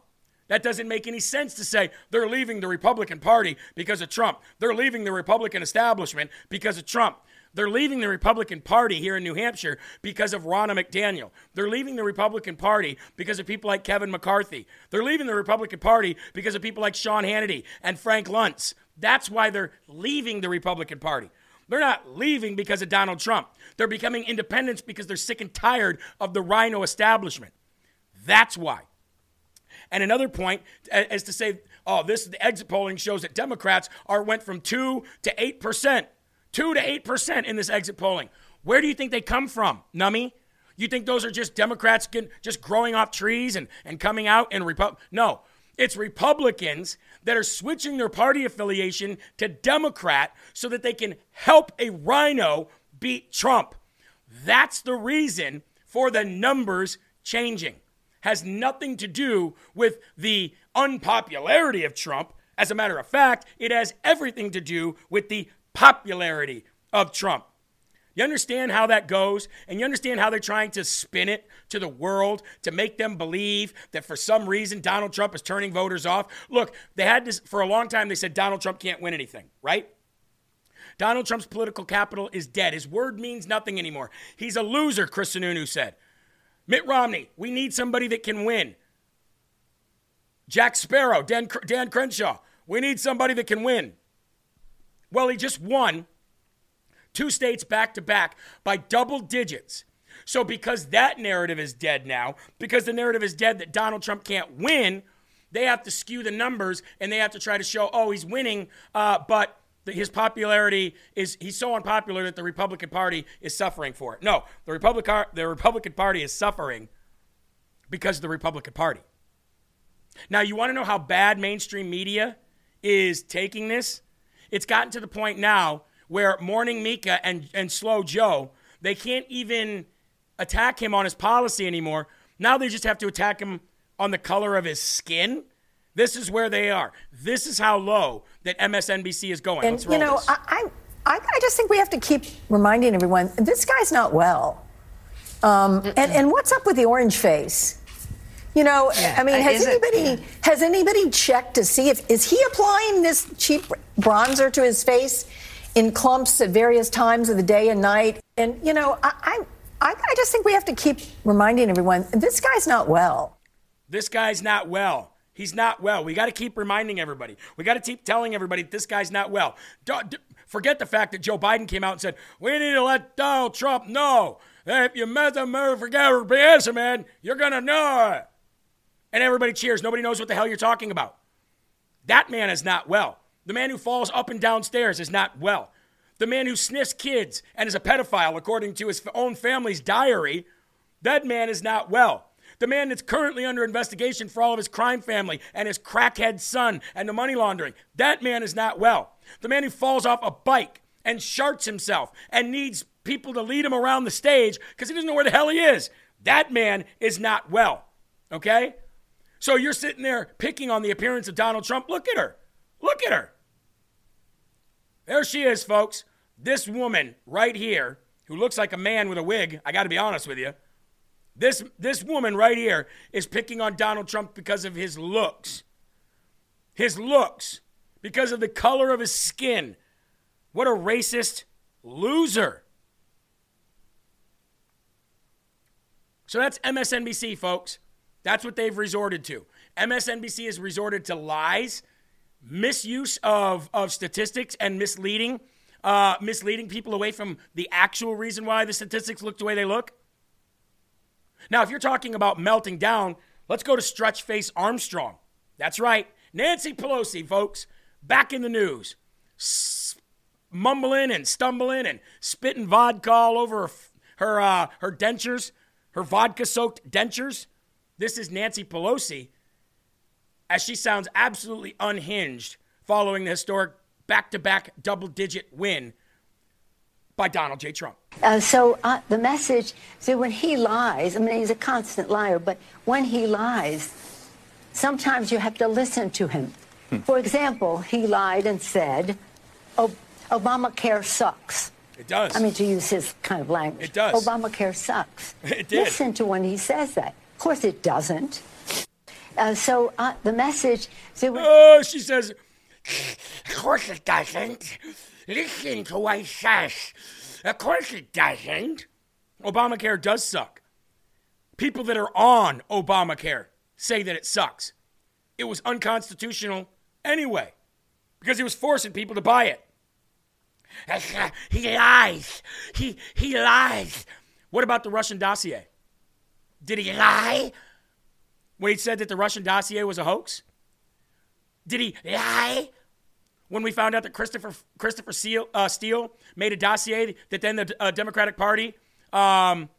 That doesn't make any sense to say they're leaving the Republican Party because of Trump. They're leaving the Republican establishment because of Trump. They're leaving the Republican Party here in New Hampshire because of Ronna McDaniel. They're leaving the Republican Party because of people like Kevin McCarthy. They're leaving the Republican Party because of people like Sean Hannity and Frank Luntz. That's why they're leaving the Republican Party. They're not leaving because of Donald Trump. They're becoming independents because they're sick and tired of the RINO establishment. That's why. And another point is to say, oh, this the exit polling shows that Democrats are went from two to eight percent. 2 to 8% in this exit polling. Where do you think they come from, Nummy? You think those are just Democrats just growing off trees and, and coming out and Repu- No, it's Republicans that are switching their party affiliation to Democrat so that they can help a RINO beat Trump. That's the reason for the numbers changing. Has nothing to do with the unpopularity of Trump. As a matter of fact, it has everything to do with the popularity of Trump. You understand how that goes? And you understand how they're trying to spin it to the world to make them believe that for some reason Donald Trump is turning voters off? Look, they had this for a long time, they said Donald Trump can't win anything, right? Donald Trump's political capital is dead. His word means nothing anymore. He's a loser, Chris Sununu said. Mitt Romney, we need somebody that can win. Jack Sparrow, Dan, Dan Crenshaw, we need somebody that can win. Well, he just won two states back to back by double digits. So, because that narrative is dead now, because the narrative is dead that Donald Trump can't win, they have to skew the numbers and they have to try to show, oh, he's winning, uh, but his popularity is he's so unpopular that the Republican Party is suffering for it. No, the Republican the Republican Party is suffering because of the Republican Party. Now, you want to know how bad mainstream media is taking this? It's gotten to the point now where Morning Mika and, and Slow Joe, they can't even attack him on his policy anymore. Now they just have to attack him on the color of his skin. This is where they are. This is how low that MSNBC is going. And, you know, I, I, I just think we have to keep reminding everyone this guy's not well. Um, and, and what's up with the orange face? You know, yeah. I mean, uh, has anybody has anybody checked to see if is he applying this cheap bronzer to his face in clumps at various times of the day and night? And you know, I I, I just think we have to keep reminding everyone this guy's not well. This guy's not well. He's not well. We got to keep reminding everybody. We got to keep telling everybody this guy's not well. Don't, forget the fact that Joe Biden came out and said we need to let Donald Trump know that if you met the motherfucker man, you're gonna know it and everybody cheers. Nobody knows what the hell you're talking about. That man is not well. The man who falls up and down stairs is not well. The man who sniffs kids and is a pedophile, according to his own family's diary, that man is not well. The man that's currently under investigation for all of his crime family and his crackhead son and the money laundering, that man is not well. The man who falls off a bike and sharts himself and needs people to lead him around the stage because he doesn't know where the hell he is, that man is not well. Okay? So you're sitting there picking on the appearance of Donald Trump. Look at her. Look at her. There she is, folks. This woman right here, who looks like a man with a wig, I got to be honest with you. This, this woman right here is picking on Donald Trump because of his looks. His looks, because of the color of his skin. What a racist loser. So that's MSNBC, folks. That's what they've resorted to. MSNBC has resorted to lies, misuse of, of statistics, and misleading, uh, misleading people away from the actual reason why the statistics look the way they look. Now, if you're talking about melting down, let's go to Stretch Face Armstrong. That's right. Nancy Pelosi, folks, back in the news. S- mumbling and stumbling and spitting vodka all over her, her, uh, her dentures, her vodka soaked dentures. This is Nancy Pelosi as she sounds absolutely unhinged following the historic back to back double digit win by Donald J. Trump. Uh, so uh, the message, so when he lies, I mean, he's a constant liar, but when he lies, sometimes you have to listen to him. Hmm. For example, he lied and said, oh, Obamacare sucks. It does. I mean, to use his kind of language. It does. Obamacare sucks. [LAUGHS] It did. Listen to when he says that. Of course, it doesn't. Uh, so uh, the message. So oh, she says, of course it doesn't. Listen to what he says. Of course it doesn't. Obamacare does suck. People that are on Obamacare say that it sucks. It was unconstitutional anyway because he was forcing people to buy it. [LAUGHS] He lies. He, he lies. What about the Russian dossier? Did he lie when he said that the Russian dossier was a hoax? Did he lie when we found out that Christopher Christopher Steele, uh, Steele made a dossier that then the uh, Democratic Party, um,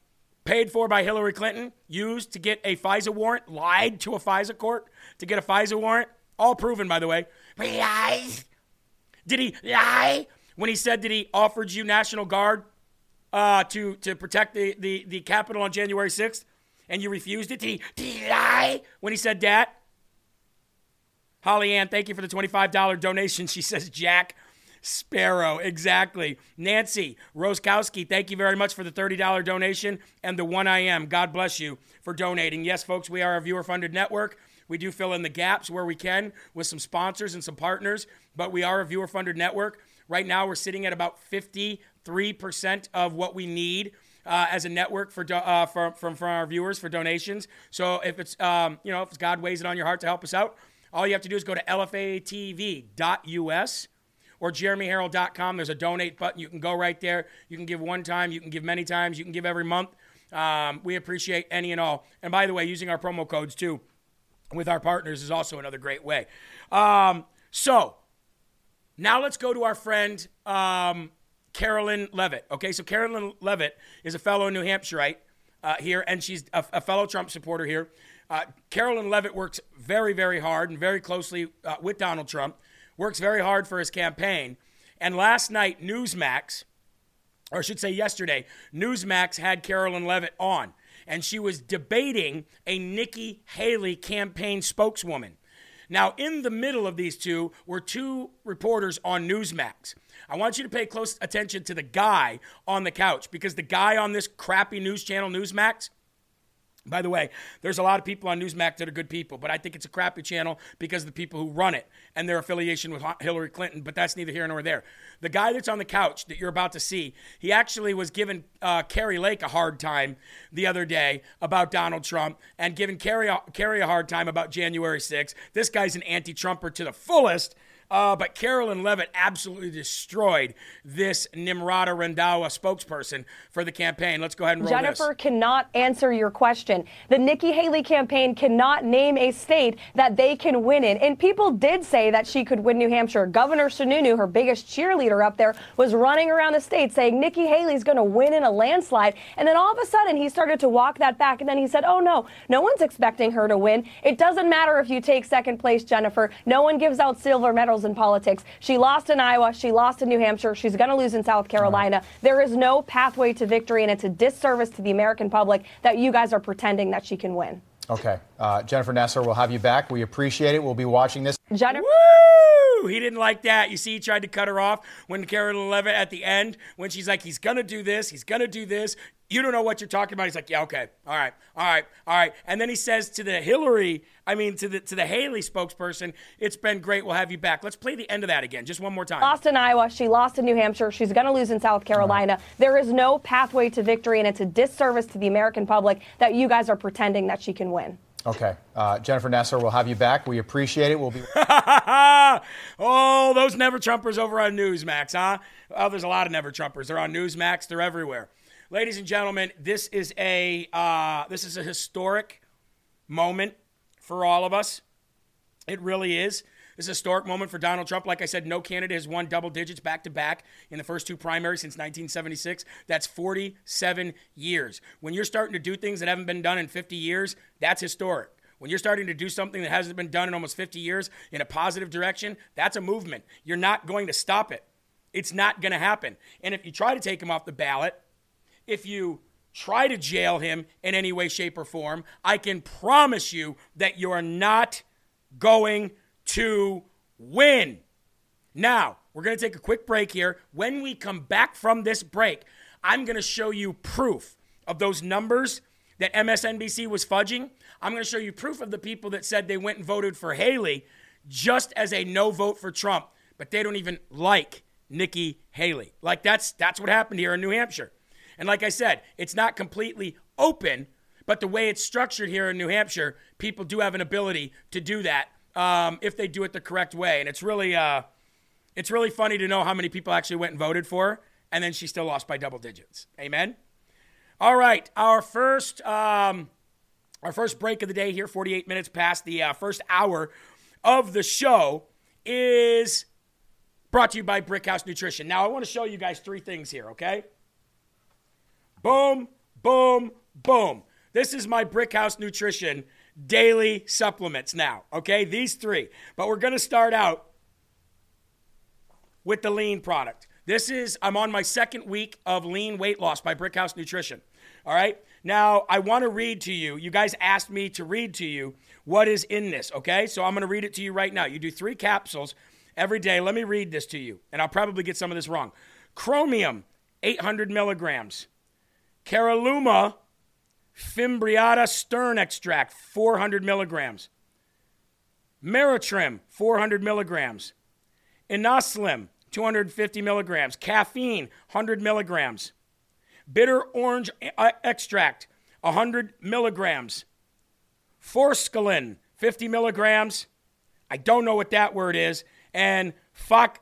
paid for by Hillary Clinton, used to get a FISA warrant, lied to a FISA court to get a FISA warrant, all proven by the way. But he lies. Did he lie when he said that he offered you National Guard uh, to to protect the, the the Capitol on January 6th, and you refused it? Did he, did he lie when he said that? Holly Ann, thank you for the $25 donation. She says, Jack Sparrow. Exactly. Nancy Roskowski, thank you very much for the $30 donation and the one I am. God bless you for donating. Yes, folks, we are a viewer funded network. We do fill in the gaps where we can with some sponsors and some partners, but we are a viewer funded network. Right now, we're sitting at about 53% of what we need. Uh, as a network for, do, uh, from, from our viewers for donations. So if it's, um, you know, if God weighs it on your heart to help us out, all you have to do is go to lfatv.us or jeremyherrell.com. There's a donate button. You can go right there. You can give one time. You can give many times. You can give every month. Um, we appreciate any and all. And by the way, using our promo codes too with our partners is also another great way. Um, so now let's go to our friend um, Karoline Leavitt. Okay, so Carolyn Leavitt is a fellow New Hampshireite uh, here, and she's a, a fellow Trump supporter here. Uh, Karoline Leavitt works very, very hard and very closely uh, with Donald Trump, works very hard for his campaign. And last night, Newsmax, or I should say yesterday, Newsmax had Carolyn Leavitt on, and she was debating a Nikki Haley campaign spokeswoman. Now, in the middle of these two were two reporters on Newsmax. I want you to pay close attention to the guy on the couch because the guy on this crappy news channel, Newsmax, by the way, there's a lot of people on Newsmax that are good people, but I think it's a crappy channel because of the people who run it and their affiliation with Hillary Clinton, but that's neither here nor there. The guy that's on the couch that you're about to see, he actually was giving uh, Kari Lake a hard time the other day about Donald Trump and giving Kari, Kari a hard time about January 6th. This guy's an anti Trumper to the fullest. Uh, but Carolyn Leavitt absolutely destroyed this Nimrata Randhawa spokesperson for the campaign. Let's go ahead and roll this. Jennifer this. cannot answer your question. The Nikki Haley campaign cannot name a state that they can win in. And people did say that she could win New Hampshire. Governor Sununu, her biggest cheerleader up there, was running around the state saying Nikki Haley's going to win in a landslide. And then all of a sudden he started to walk that back. And then he said, oh no, no one's expecting her to win. It doesn't matter if you take second place, Jennifer. No one gives out silver medals in politics. She lost in Iowa. She lost in New Hampshire. She's going to lose in South Carolina. Right. There is no pathway to victory, and it's a disservice to the American public that you guys are pretending that she can win. Okay. Uh, Jennifer Nassour, we'll have you back. We appreciate it. We'll be watching this. Jennifer. Woo! He didn't like that. You see, he tried to cut her off when Karen Leavitt at the end, when she's like, he's going to do this, he's going to do this. You don't know what you're talking about. He's like, yeah, okay, all right, all right, all right. And then he says to the Hillary, I mean to the to the Haley spokesperson, it's been great. We'll have you back. Let's play the end of that again, just one more time. Lost in Iowa. She lost in New Hampshire. She's going to lose in South Carolina. There is no pathway to victory, and it's a disservice to the American public that you guys are pretending that she can win. Okay. Uh, Jennifer Nassour, we'll have you back. We appreciate it. We'll be. [LAUGHS] oh, those never Trumpers over on Newsmax, huh? Oh, there's a lot of never Trumpers. They're on Newsmax. They're everywhere. Ladies and gentlemen, this is a uh, this is a historic moment for all of us. It really is. This is a historic moment for Donald Trump. Like I said, no candidate has won double digits back to back in the first two primaries since 1976. That's 47 years. When you're starting to do things that haven't been done in 50 years, that's historic. When you're starting to do something that hasn't been done in almost 50 years in a positive direction, that's a movement. You're not going to stop it. It's not going to happen. And if you try to take him off the ballot, if you try to jail him in any way, shape, or form, I can promise you that you're not going to win. Now, we're going to take a quick break here. When we come back from this break, I'm going to show you proof of those numbers that MSNBC was fudging. I'm going to show you proof of the people that said they went and voted for Haley just as a no vote for Trump, but they don't even like Nikki Haley. Like that's that's what happened here in New Hampshire. And like I said, it's not completely open, but the way it's structured here in New Hampshire, people do have an ability to do that um, if they do it the correct way. And it's really, uh, it's really funny to know how many people actually went and voted for her, and then she still lost by double digits. Amen. All right, our first, um, our first break of the day here, 48 minutes past the uh, first hour of the show, is brought to you by Brickhouse Nutrition. Now, I want to show you guys three things here, okay? Boom, boom, boom. This is my Brickhouse Nutrition daily supplements now, okay? These three. But we're going to start out with the lean product. This is, I'm on my second week of lean weight loss by Brickhouse Nutrition. All right. Now, I want to read to you. You guys asked me to read to you what is in this, okay? So I'm going to read it to you right now. You do three capsules every day. Let me read this to you, and I'll probably get some of this wrong. Chromium, 800 milligrams. Caralluma fimbriata stem extract, 400 milligrams. Meratrim, 400 milligrams. Inoslim, 250 milligrams. Caffeine, 100 milligrams. Bitter orange uh, extract, 100 milligrams. Forskolin, 50 milligrams. I don't know what that word is. And fox,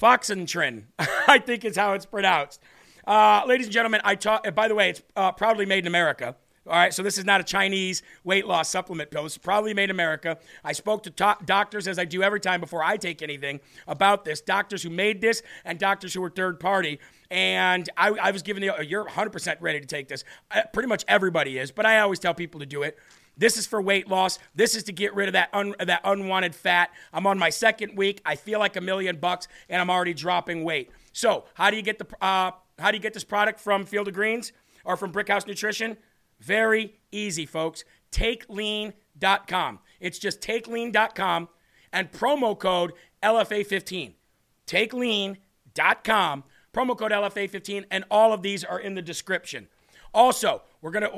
Foxentrin, [LAUGHS] I think is how it's pronounced. Uh, ladies and gentlemen, I talk. By the way, it's uh, proudly made in America. All right, so this is not a Chinese weight loss supplement pill. It's probably made in America. I spoke to doctors, as I do every time before I take anything, about this. Doctors who made this and doctors who were third party. And I, I was given the, you're 100% ready to take this. Uh, pretty much everybody is, but I always tell people to do it. This is for weight loss. This is to get rid of that un, that unwanted fat. I'm on my second week. I feel like a million bucks, and I'm already dropping weight. So, how do you get the uh, how do you get this product from Field of Greens or from Brickhouse Nutrition? Very easy, folks. TakeLean.com. It's just TakeLean.com and promo code LFA15. TakeLean.com, promo code LFA15, and all of these are in the description. Also, we're gonna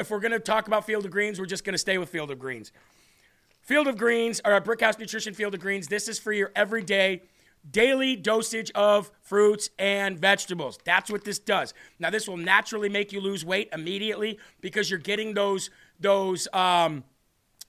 if we're gonna talk about Field of Greens, we're just gonna stay with Field of Greens. Field of Greens or Brickhouse Nutrition Field of Greens. This is for your everyday daily dosage of fruits and vegetables. That's what this does. Now, this will naturally make you lose weight immediately because you're getting those those um,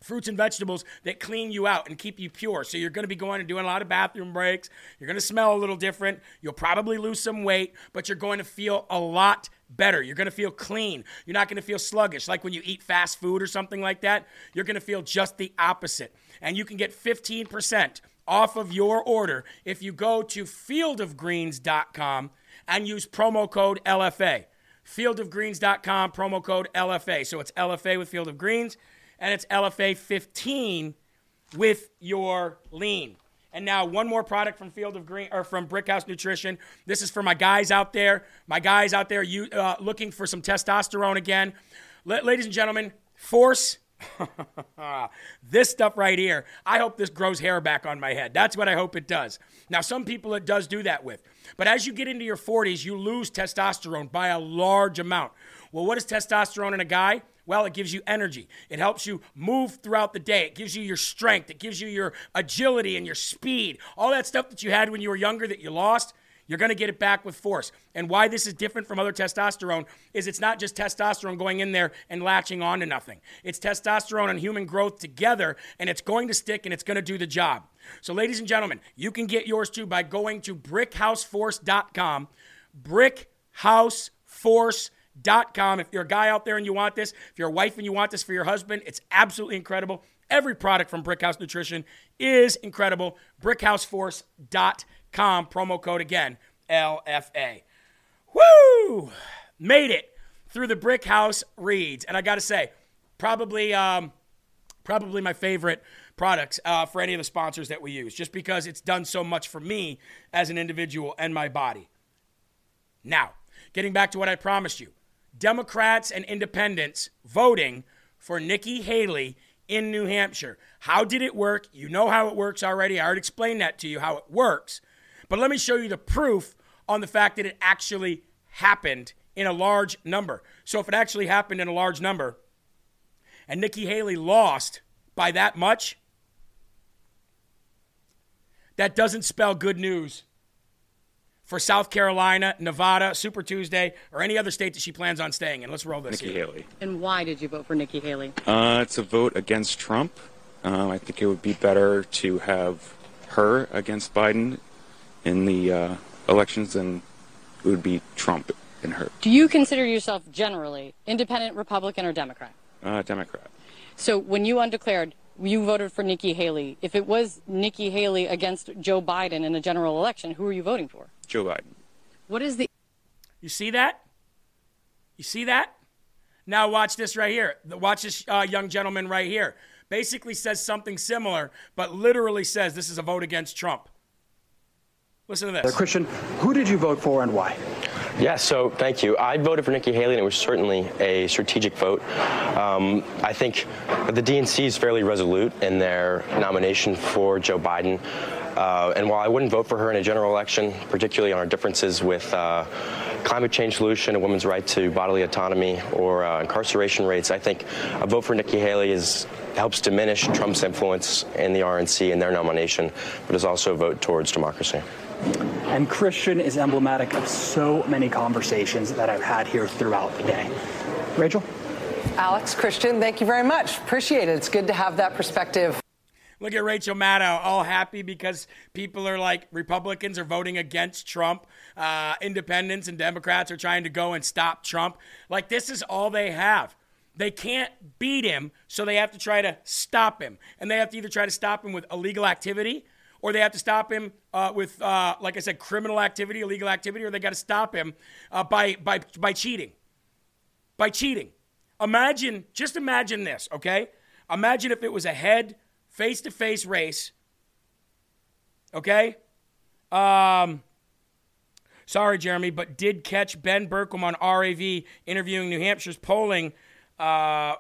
fruits and vegetables that clean you out and keep you pure. So you're going to be going and doing a lot of bathroom breaks. You're going to smell a little different. You'll probably lose some weight, but you're going to feel a lot better. You're going to feel clean. You're not going to feel sluggish like when you eat fast food or something like that. You're going to feel just the opposite. And you can get 15% off of your order if you go to fieldofgreens.com and use promo code LFA. Fieldofgreens.com, promo code LFA. So it's LFA with Field of Greens, and it's LFA 15 with your lean. And now one more product from Field of Green or from Brickhouse Nutrition. This is for my guys out there. My guys out there, you uh, looking for some testosterone again. L- ladies and gentlemen, Force [LAUGHS] this stuff right here, I hope this grows hair back on my head. That's what I hope it does. Now, some people it does do that with. But as you get into your 40s, you lose testosterone by a large amount. Well, what is testosterone in a guy? Well, it gives you energy. It helps you move throughout the day. It gives you your strength. It gives you your agility and your speed. All that stuff that you had when you were younger that you lost, you're going to get it back with force. And why this is different from other testosterone is it's not just testosterone going in there and latching on to nothing. It's testosterone and human growth together, and it's going to stick and it's going to do the job. So, ladies and gentlemen, you can get yours too by going to brickhouseforce.com. Brickhouseforce.com. If you're a guy out there and you want this, if you're a wife and you want this for your husband, it's absolutely incredible. Every product from Brickhouse Nutrition is incredible. Brickhouseforce.com. Promo code again, LFA. Woo! Made it through the Brick House reads. And I got to say, probably, um, probably my favorite products uh, for any of the sponsors that we use, just because it's done so much for me as an individual and my body. Now, getting back to what I promised you Democrats and independents voting for Nikki Haley in New Hampshire. How did it work? You know how it works already. I already explained that to you, how it works. But let me show you the proof on the fact that it actually happened in a large number. So if it actually happened in a large number and Nikki Haley lost by that much, that doesn't spell good news for South Carolina, Nevada, Super Tuesday, or any other state that she plans on staying in. Let's roll this. Nikki here. Haley. And why did you vote for Nikki Haley? Uh, it's a vote against Trump. Um, I think it would be better to have her against Biden in the uh, elections than it would be Trump and her. Do you consider yourself generally independent, Republican, or Democrat? Uh, Democrat. So when you undeclared, you voted for Nikki Haley. If it was Nikki Haley against Joe Biden in a general election, who are you voting for? Joe Biden. What is the. You see that? You see that? Now watch this right here. Watch this uh, young gentleman right here. Basically says something similar, but literally says this is a vote against Trump. Listen to this. Christian, who did you vote for and why? Yeah, so thank you. I voted for Nikki Haley, and it was certainly a strategic vote. Um, I think the DNC is fairly resolute in their nomination for Joe Biden. Uh, and while I wouldn't vote for her in a general election, particularly on our differences with uh, climate change solution, a women's right to bodily autonomy, or uh, incarceration rates, I think a vote for Nikki Haley is helps diminish Trump's influence in the RNC and their nomination, but is also a vote towards democracy. And Christian is emblematic of so many conversations that I've had here throughout the day. Rachel? Alex, Christian, thank you very much. Appreciate it. It's good to have that perspective. Look at Rachel Maddow, all happy because people are like Republicans are voting against Trump. Uh, independents and Democrats are trying to go and stop Trump. Like, this is all they have. They can't beat him, so they have to try to stop him. And they have to either try to stop him with illegal activity or they have to stop him uh, with, uh, like I said, criminal activity, illegal activity, or they got to stop him uh, by, by, by cheating. By cheating. Imagine, just imagine this, okay? Imagine if it was a head, face to face race, okay? Um, sorry, Jeremy, but did catch Ben Bergquam on RAV interviewing New Hampshire's polling. Uh,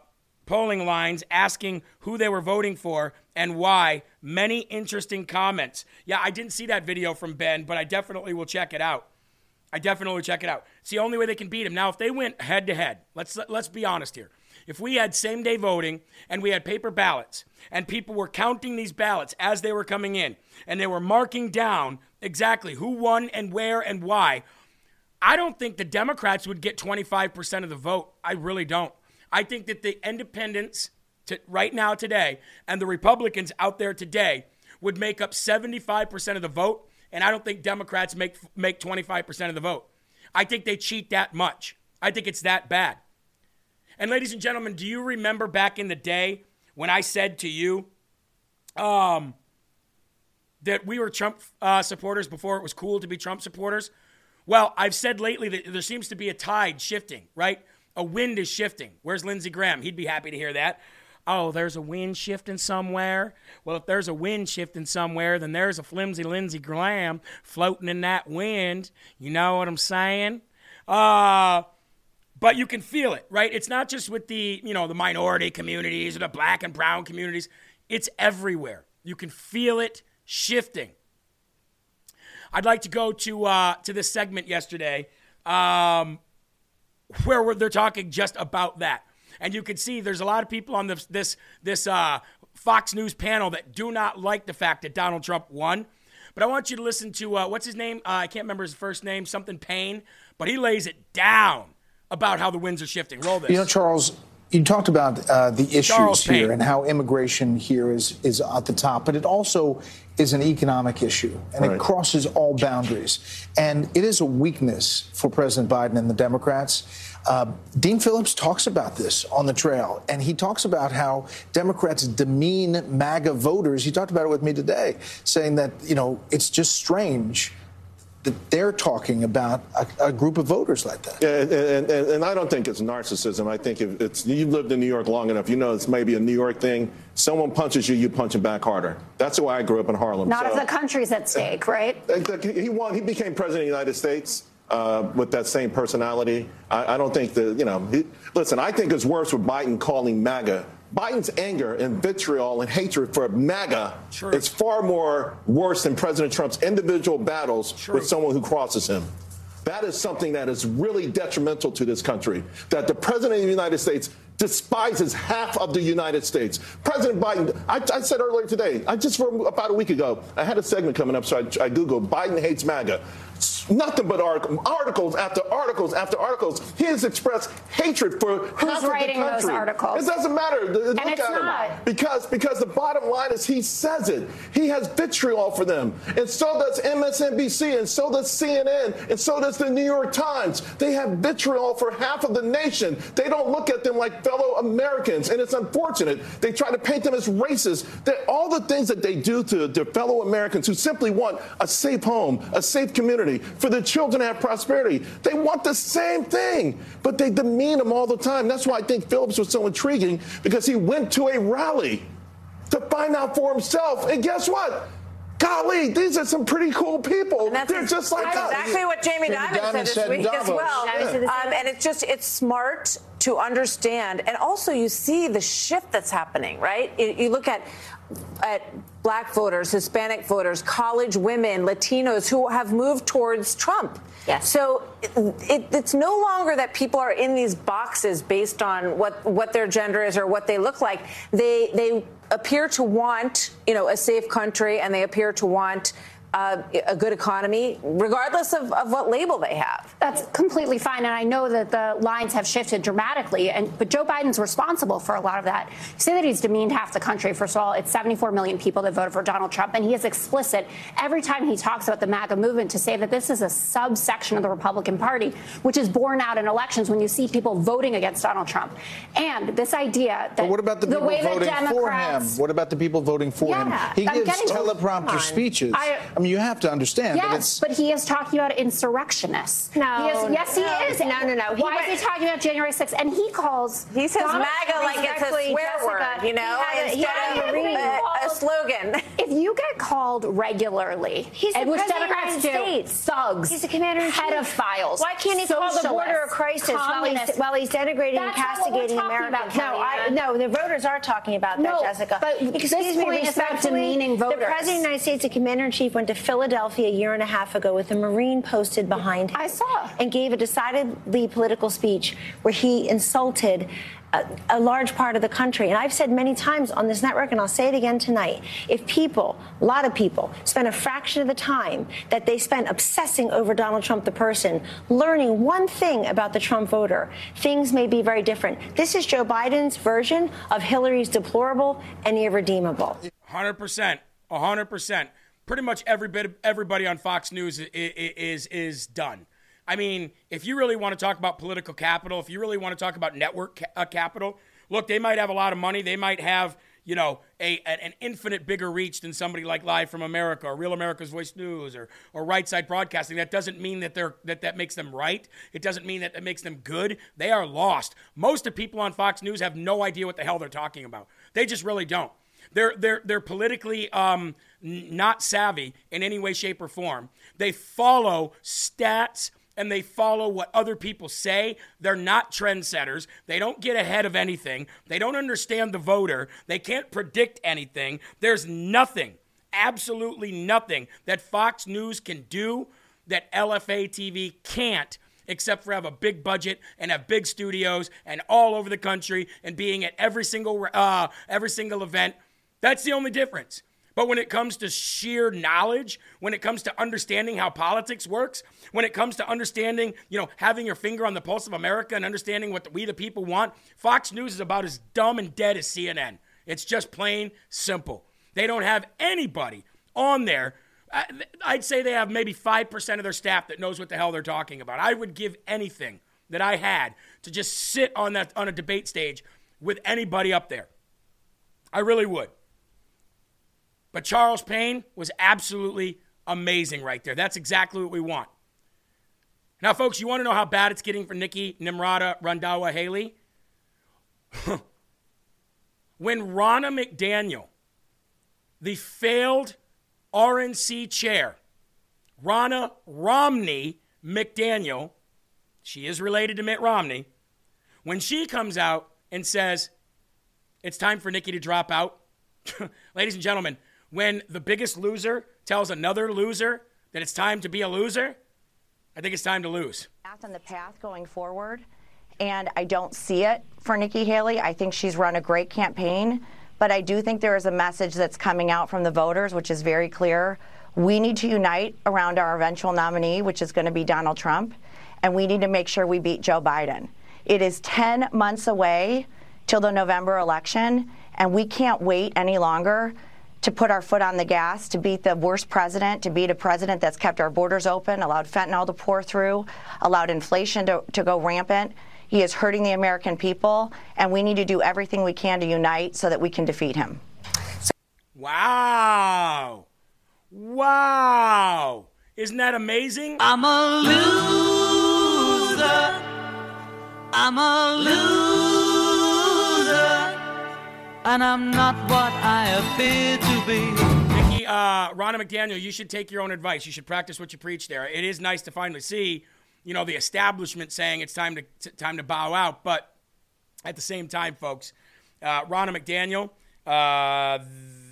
polling lines asking who they were voting for and why. Many interesting comments. Yeah, I didn't see that video from Ben, but I definitely will check it out. I definitely will check it out. It's the only way they can beat him. Now, if they went head to head, let's let's be honest here. If we had same day voting and we had paper ballots and people were counting these ballots as they were coming in and they were marking down exactly who won and where and why, I don't think the Democrats would get 25% of the vote. I really don't. I think that the independents to, right now today and the Republicans out there today would make up 75% of the vote, and I don't think Democrats make make 25% of the vote. I think they cheat that much. I think it's that bad. And ladies and gentlemen, do you remember back in the day when I said to you um, that we were Trump uh, supporters before it was cool to be Trump supporters? Well, I've said lately that there seems to be a tide shifting, right? A wind is shifting. Where's Lindsey Graham? He'd be happy to hear that. Oh, there's a wind shifting somewhere. Well, if there's a wind shifting somewhere, then there's a flimsy Lindsey Graham floating in that wind. You know what I'm saying? Uh, but you can feel it, right? It's not just with the, you know, the minority communities or the black and brown communities. It's everywhere. You can feel it shifting. I'd like to go to uh, to this segment yesterday um, where they're talking just about that, and you can see there's a lot of people on this this this uh, Fox News panel that do not like the fact that Donald Trump won. But I want you to listen to uh, what's his name? Uh, I can't remember his first name, something Payne, but he lays it down about how the winds are shifting. Roll this. You know, Charles, you talked about uh, the issues here and how immigration here is is at the top, but it also is an economic issue and Right. it crosses all boundaries. And it is a weakness for President Biden and the Democrats. Uh, Dean Phillips talks about this on the trail, and he talks about how Democrats demean MAGA voters. He talked about it with me today, saying that you know it's just strange that they're talking about a, a group of voters like that. Yeah, and, and, and, and I don't think it's narcissism. I think if it's you've lived in New York long enough, you know it's maybe a New York thing. Someone punches you, you punch him back harder. That's the way I grew up in Harlem. Not So- if the country's at stake, right? [LAUGHS] He won. He became president of the United States uh, with that same personality. I, I don't think that you know. He, listen, I think it's worse with Biden calling MAGA. Biden's anger and vitriol and hatred for MAGA is far more worse than President Trump's individual battles with someone who crosses him. That is something that is really detrimental to this country. That the president of the United States despises half of the United States. President Biden, I, I said earlier today, I just for about a week ago, I had a segment coming up, so I, I googled Biden hates MAGA. Nothing but article, articles after articles after articles. He has expressed hatred for half of writing the those country. articles? It doesn't matter. Look And it's not. Because because the bottom line is he says it. He has vitriol for them, and so does MSNBC, and so does CNN, and so does the New York Times. They have vitriol for half of the nation. They don't look at them like fellow Americans, and it's unfortunate. They try to paint them as racist. That all the things that they do to their fellow Americans who simply want a safe home, a safe community, for the children to have prosperity. They want the same thing, but they demean them all the time. That's why I think Phillips was so intriguing because he went to a rally to find out for himself. And guess what? Golly, these are some pretty cool people. They're just like That's us. exactly what Jamie, Dimon said this week as well. Um, and it's just it's smart to understand, and also you see the shift that's happening, right? You, you look at at black voters, Hispanic voters, college women, Latinos who have moved towards Trump. Yes. So it, it, it's no longer that people are in these boxes based on what what their gender is or what they look like. They they appear to want you know a safe country, and they appear to want. Uh, a good economy, regardless of, of what label they have. That's completely fine, and I know that the lines have shifted dramatically. And but Joe Biden's responsible for a lot of that. You say that he's demeaned half the country. First of all, it's 74 million people that voted for Donald Trump, and he is explicit every time he talks about the MAGA movement to say that this is a subsection of the Republican Party, which is borne out in elections when you see people voting against Donald Trump. And this idea that But what about the, people way that voting for him? Democrats What about the people voting for Yeah, him? He I'm gives getting- teleprompter Fine. speeches. I- I, mean, you have to understand that Yes, it's. but he is talking about insurrectionists. No, He is- yes, he no, is. no, no, no. He Why went- is he talking about January 6th? And he calls. He says Donald MAGA like it's a swear Jessica, word, you know, he had a- instead of a ring a- a slogan. If you get called regularly, He's the and which president Democrats do, States. thugs, He's the commander in chief. pedophiles. Why can't he call the border a crisis while he's, while he's denigrating and That's not castigating talking Americans? no, I, no, the voters are talking about that, No, Jessica. but Excuse this me, point is about respectfully, demeaning The president of the United States, the commander in chief, went to Philadelphia a year and a half ago with a Marine posted behind him. I saw. And gave a decidedly political speech where he insulted a, a large part of the country. And I've said many times on this network, and I'll say it again tonight if people, a lot of people, spend a fraction of the time that they spend obsessing over Donald Trump, the person, learning one thing about the Trump voter, things may be very different. This is Joe Biden's version of Hillary's deplorable and irredeemable. Hundred percent, hundred percent. Pretty much every bit everybody on Fox News is, is is done. I mean, if you really want to talk about political capital, if you really want to talk about network ca- uh, capital, look, they might have a lot of money. They might have you know a an infinite bigger reach than somebody like Live from America or Real America's Voice News or or Right Side Broadcasting. That doesn't mean that they're that that makes them right. It doesn't mean that it makes them good. They are lost. Most of people on Fox News have no idea what the hell they're talking about. They just really don't. They're they're they're politically um, not savvy in any way, shape, or form. They follow stats and they follow what other people say. They're not trendsetters. They don't get ahead of anything. They don't understand the voter. They can't predict anything. There's nothing, absolutely nothing that Fox News can do that LFA TV can't except for have a big budget and have big studios and all over the country and being at every single uh, every single event. That's the only difference. But when it comes to sheer knowledge, when it comes to understanding how politics works, when it comes to understanding, you know, having your finger on the pulse of America and understanding what we the people want, Fox News is about as dumb and dead as CNN. It's just plain simple. They don't have anybody on there. I'd say they have maybe 5% of their staff that knows what the hell they're talking about. I would give anything that I had to just sit on that on a debate stage with anybody up there. I really would. But Charles Payne was absolutely amazing right there. That's exactly what we want. Now, folks, you want to know how bad it's getting for Nikki Nimrata Randhawa Haley? [LAUGHS] when Ronna McDaniel, the failed RNC chair, Ronna Romney McDaniel, she is related to Mitt Romney, when she comes out and says, it's time for Nikki to drop out, [LAUGHS] ladies and gentlemen, when the biggest loser tells another loser that it's time to be a loser, I think it's time to lose. On the path going forward, and I don't see it for Nikki Haley. I think she's run a great campaign, but I do think there is a message that's coming out from the voters, which is very clear. We need to unite around our eventual nominee, which is going to be Donald Trump, and we need to make sure we beat Joe Biden. It is 10 months away till the November election, and we can't wait any longer to put our foot on the gas, to beat the worst president, to beat a president that's kept our borders open, allowed fentanyl to pour through, allowed inflation to, to go rampant. He is hurting the American people, and we need to do everything we can to unite so that we can defeat him. Wow. Wow. Isn't that amazing? I'm a loser. I'm a loser and I'm not what I appear to be. Nikki, uh, Ronna McDaniel, you should take your own advice. You should practice what you preach there. It is nice to finally see, you know, the establishment saying it's time to t- time to bow out. But at the same time, folks, uh, Ronna McDaniel, uh,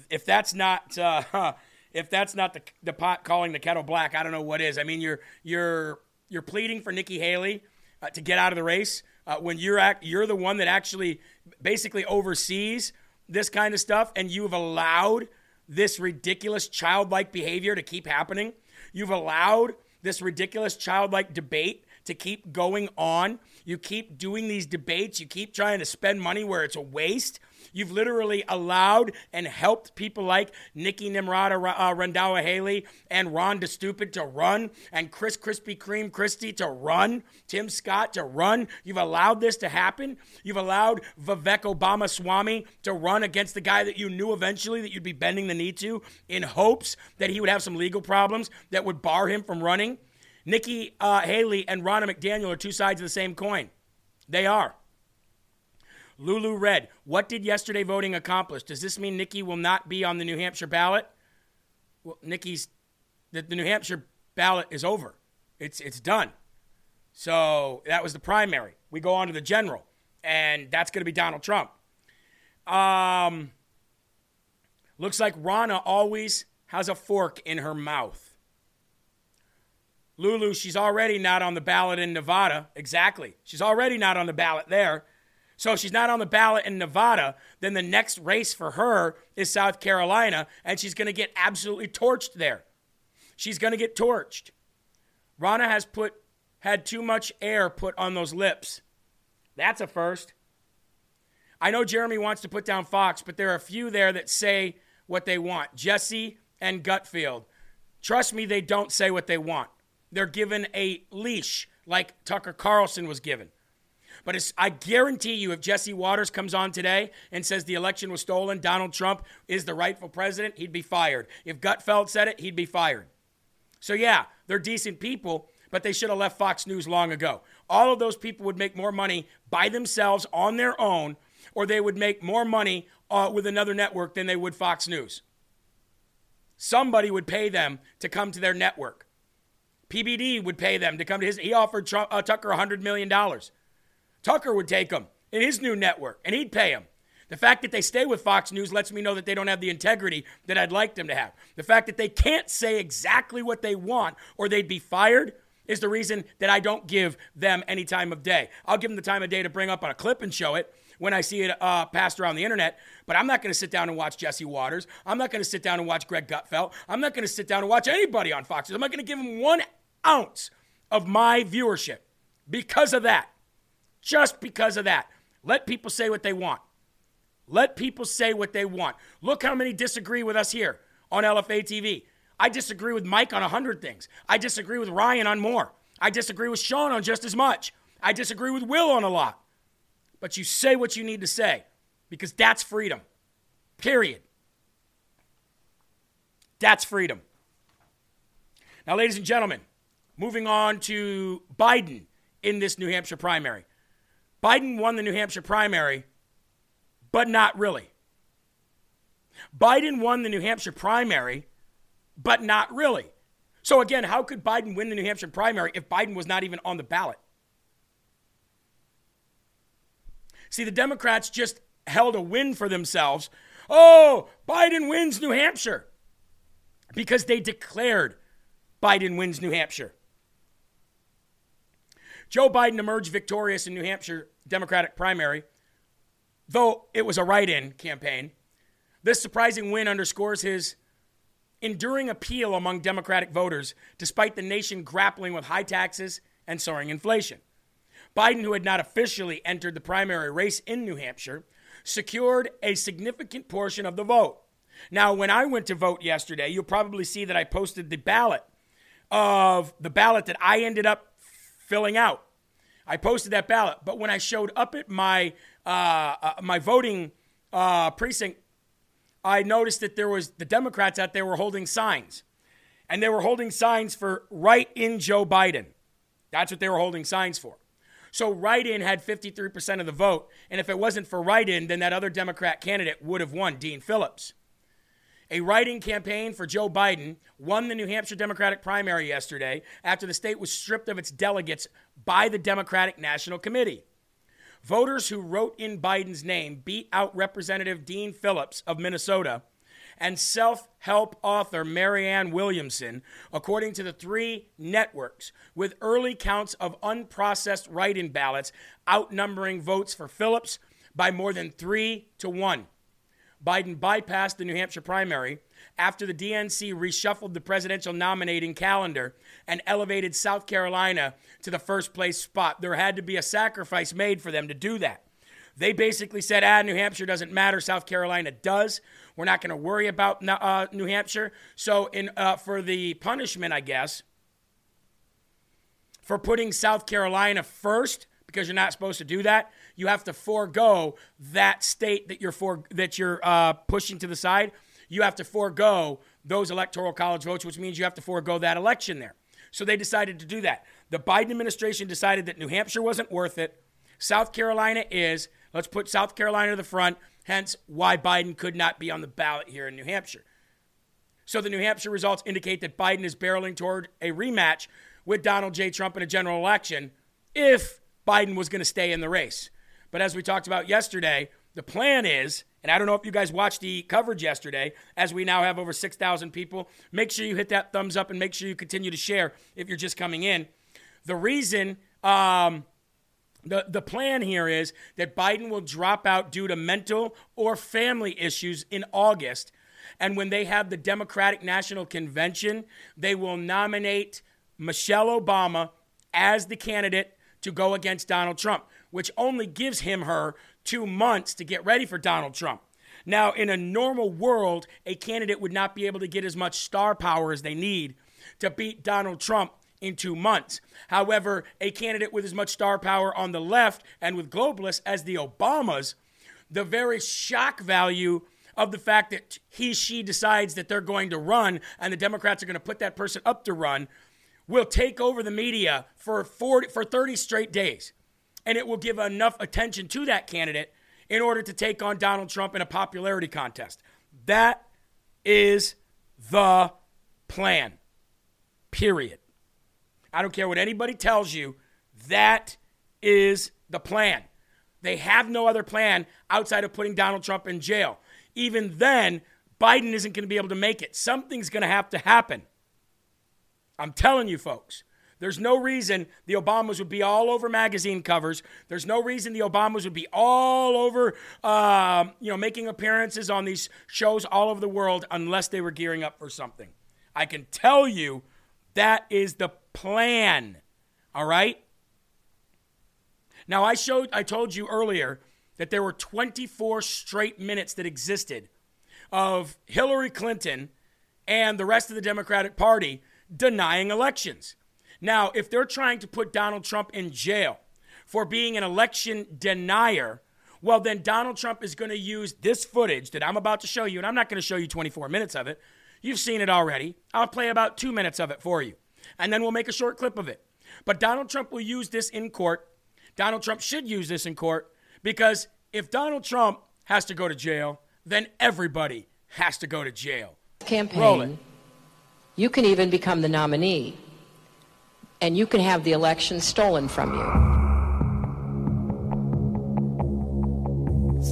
if that's not uh, [LAUGHS] if that's not the, the pot calling the kettle black, I don't know what is. I mean, you're you're you're pleading for Nikki Haley uh, to get out of the race uh, when you're act, you're the one that actually basically oversees this kind of stuff, and you've allowed this ridiculous childlike behavior to keep happening. You've allowed this ridiculous childlike debate to keep going on. You keep doing these debates. You keep trying to spend money where it's a waste. You've literally allowed and helped people like Nikki Nimrata uh, Randhawa Haley and Ron DeStupid to run and Chris Krispy Kreme Christie to run, Tim Scott to run. You've allowed this to happen. You've allowed Vivek Obama Swami to run against the guy that you knew eventually that you'd be bending the knee to in hopes that he would have some legal problems that would bar him from running. Nikki uh, Haley and Ronna McDaniel are two sides of the same coin. They are. Lulu Red, what did yesterday voting accomplish? Does this mean Nikki will not be on the New Hampshire ballot? Well, Nikki's the, the New Hampshire ballot is over. It's it's done. So that was the primary. We go on to the general, and that's going to be Donald Trump. Um, looks like Ronna always has a fork in her mouth. Lulu, she's already not on the ballot in Nevada. Exactly. She's already not on the ballot there. So she's not on the ballot in Nevada, then the next race for her is South Carolina, and she's going to get absolutely torched there. She's going to get torched. Ronna has put had too much air put on those lips. That's a first. I know Jeremy wants to put down Fox, but there are a few there that say what they want. Jesse and Gutfeld. Trust me, they don't say what they want. They're given a leash like Tucker Carlson was given. But I guarantee you, if Jesse Watters comes on today and says the election was stolen, Donald Trump is the rightful president, he'd be fired. If Gutfeld said it, he'd be fired. So, yeah, they're decent people, but they should have left Fox News long ago. All of those people would make more money by themselves on their own, or they would make more money uh, with another network than they would Fox News. Somebody would pay them to come to their network. PBD would pay them to come to his. He offered Trump, uh, Tucker $100 million. Tucker would take them in his new network, and he'd pay him. The fact that they stay with Fox News lets me know that they don't have the integrity that I'd like them to have. The fact that they can't say exactly what they want or they'd be fired is the reason that I don't give them any time of day. I'll give them the time of day to bring up on a clip and show it when I see it uh, passed around the internet, but I'm not going to sit down and watch Jesse Watters. I'm not going to sit down and watch Greg Gutfeld. I'm not going to sit down and watch anybody on Fox News. I'm not going to give them one ounce of my viewership because of that. Just because of that. Let people say what they want. Let people say what they want. Look how many disagree with us here on LFA TV. I disagree with Mike on 100 things. I disagree with Ryan on more. I disagree with Sean on just as much. I disagree with Will on a lot. But you say what you need to say because that's freedom. Period. That's freedom. Now, ladies and gentlemen, moving on to Biden in this New Hampshire primary. Biden won the New Hampshire primary but not really. Biden won the New Hampshire primary, but not really. So, again, how could Biden win the New Hampshire primary if Biden was not even on the ballot? See, the Democrats just held a win for themselves. Oh, Biden wins New Hampshire because they declared Biden wins New Hampshire. Joe Biden emerged victorious in New Hampshire Democratic primary Though it was a write in campaign, this surprising win underscores his enduring appeal among Democratic voters, despite the nation grappling with high taxes and soaring inflation. Biden, who had not officially entered the primary race in New Hampshire, secured a significant portion of the vote. Now, when I went to vote yesterday, you'll probably see that I posted the ballot of the ballot that I ended up filling out. I posted that ballot, but when I showed up at my uh, uh, my voting uh, precinct, I noticed that there was the Democrats out there were holding signs, and they were holding signs for write in Joe Biden. That's what they were holding signs for. So write in had 53% of the vote, and if it wasn't for write in, then that other Democrat candidate would have won, Dean Phillips. A write-in campaign for Joe Biden won the New Hampshire Democratic primary yesterday after the state was stripped of its delegates by the Democratic National Committee. Voters who wrote in Biden's name beat out Representative Dean Phillips of Minnesota and self help author Marianne Williamson, according to the three networks, with early counts of unprocessed write in ballots outnumbering votes for Phillips by more than three to one. Biden bypassed the New Hampshire primary after the DNC reshuffled the presidential nominating calendar and elevated South Carolina to the first place spot. There had to be a sacrifice made for them to do that. They basically said, ah, New Hampshire doesn't matter. South Carolina does. We're not going to worry about uh, New Hampshire. So, in, uh, for the punishment, I guess, for putting South Carolina first, because you're not supposed to do that, you have to forego that state that you're for that you're uh, pushing to the side you have to forego those electoral college votes, which means you have to forego that election there. So they decided to do that. The Biden administration decided that New Hampshire wasn't worth it. South Carolina is. Let's put South Carolina to the front, hence why Biden could not be on the ballot here in New Hampshire. So the New Hampshire results indicate that Biden is barreling toward a rematch with Donald J. Trump in a general election if Biden was going to stay in the race. But as we talked about yesterday, the plan is and I don't know if you guys watched the coverage yesterday, as we now have over 6,000 people. Make sure you hit that thumbs up and make sure you continue to share if you're just coming in. The reason, um, the, the plan here is that Biden will drop out due to mental or family issues in August. And when they have the Democratic National Convention, they will nominate Michelle Obama as the candidate to go against Donald Trump, which only gives him her two months to get ready for Donald Trump. Now, in a normal world, a candidate would not be able to get as much star power as they need to beat Donald Trump in two months. However, a candidate with as much star power on the left and with globalists as the Obamas, the very shock value of the fact that he, she decides that they're going to run and the Democrats are going to put that person up to run will take over the media for 40, for 30 straight days and it will give enough attention to that candidate in order to take on Donald Trump in a popularity contest. That is the plan. Period. I don't care what anybody tells you. That is the plan. They have no other plan outside of putting Donald Trump in jail. Even then, Biden isn't going to be able to make it. Something's going to have to happen. I'm telling you, folks. There's no reason the Obamas would be all over magazine covers. There's no reason the Obamas would be all over, uh, you know, making appearances on these shows all over the world unless they were gearing up for something. I can tell you that is the plan. All right? Now I showed I told you earlier that there were 24 straight minutes that existed of Hillary Clinton and the rest of the Democratic Party denying elections. Now, if they're trying to put Donald Trump in jail for being an election denier, well, then Donald Trump is going to use this footage that I'm about to show you, and I'm not going to show you 24 minutes of it. You've seen it already. I'll play about two minutes of it for you, and then we'll make a short clip of it. But Donald Trump will use this in court. Donald Trump should use this in court because if Donald Trump has to go to jail, then everybody has to go to jail. Campaign. You can even become the nominee and you can have the election stolen from you.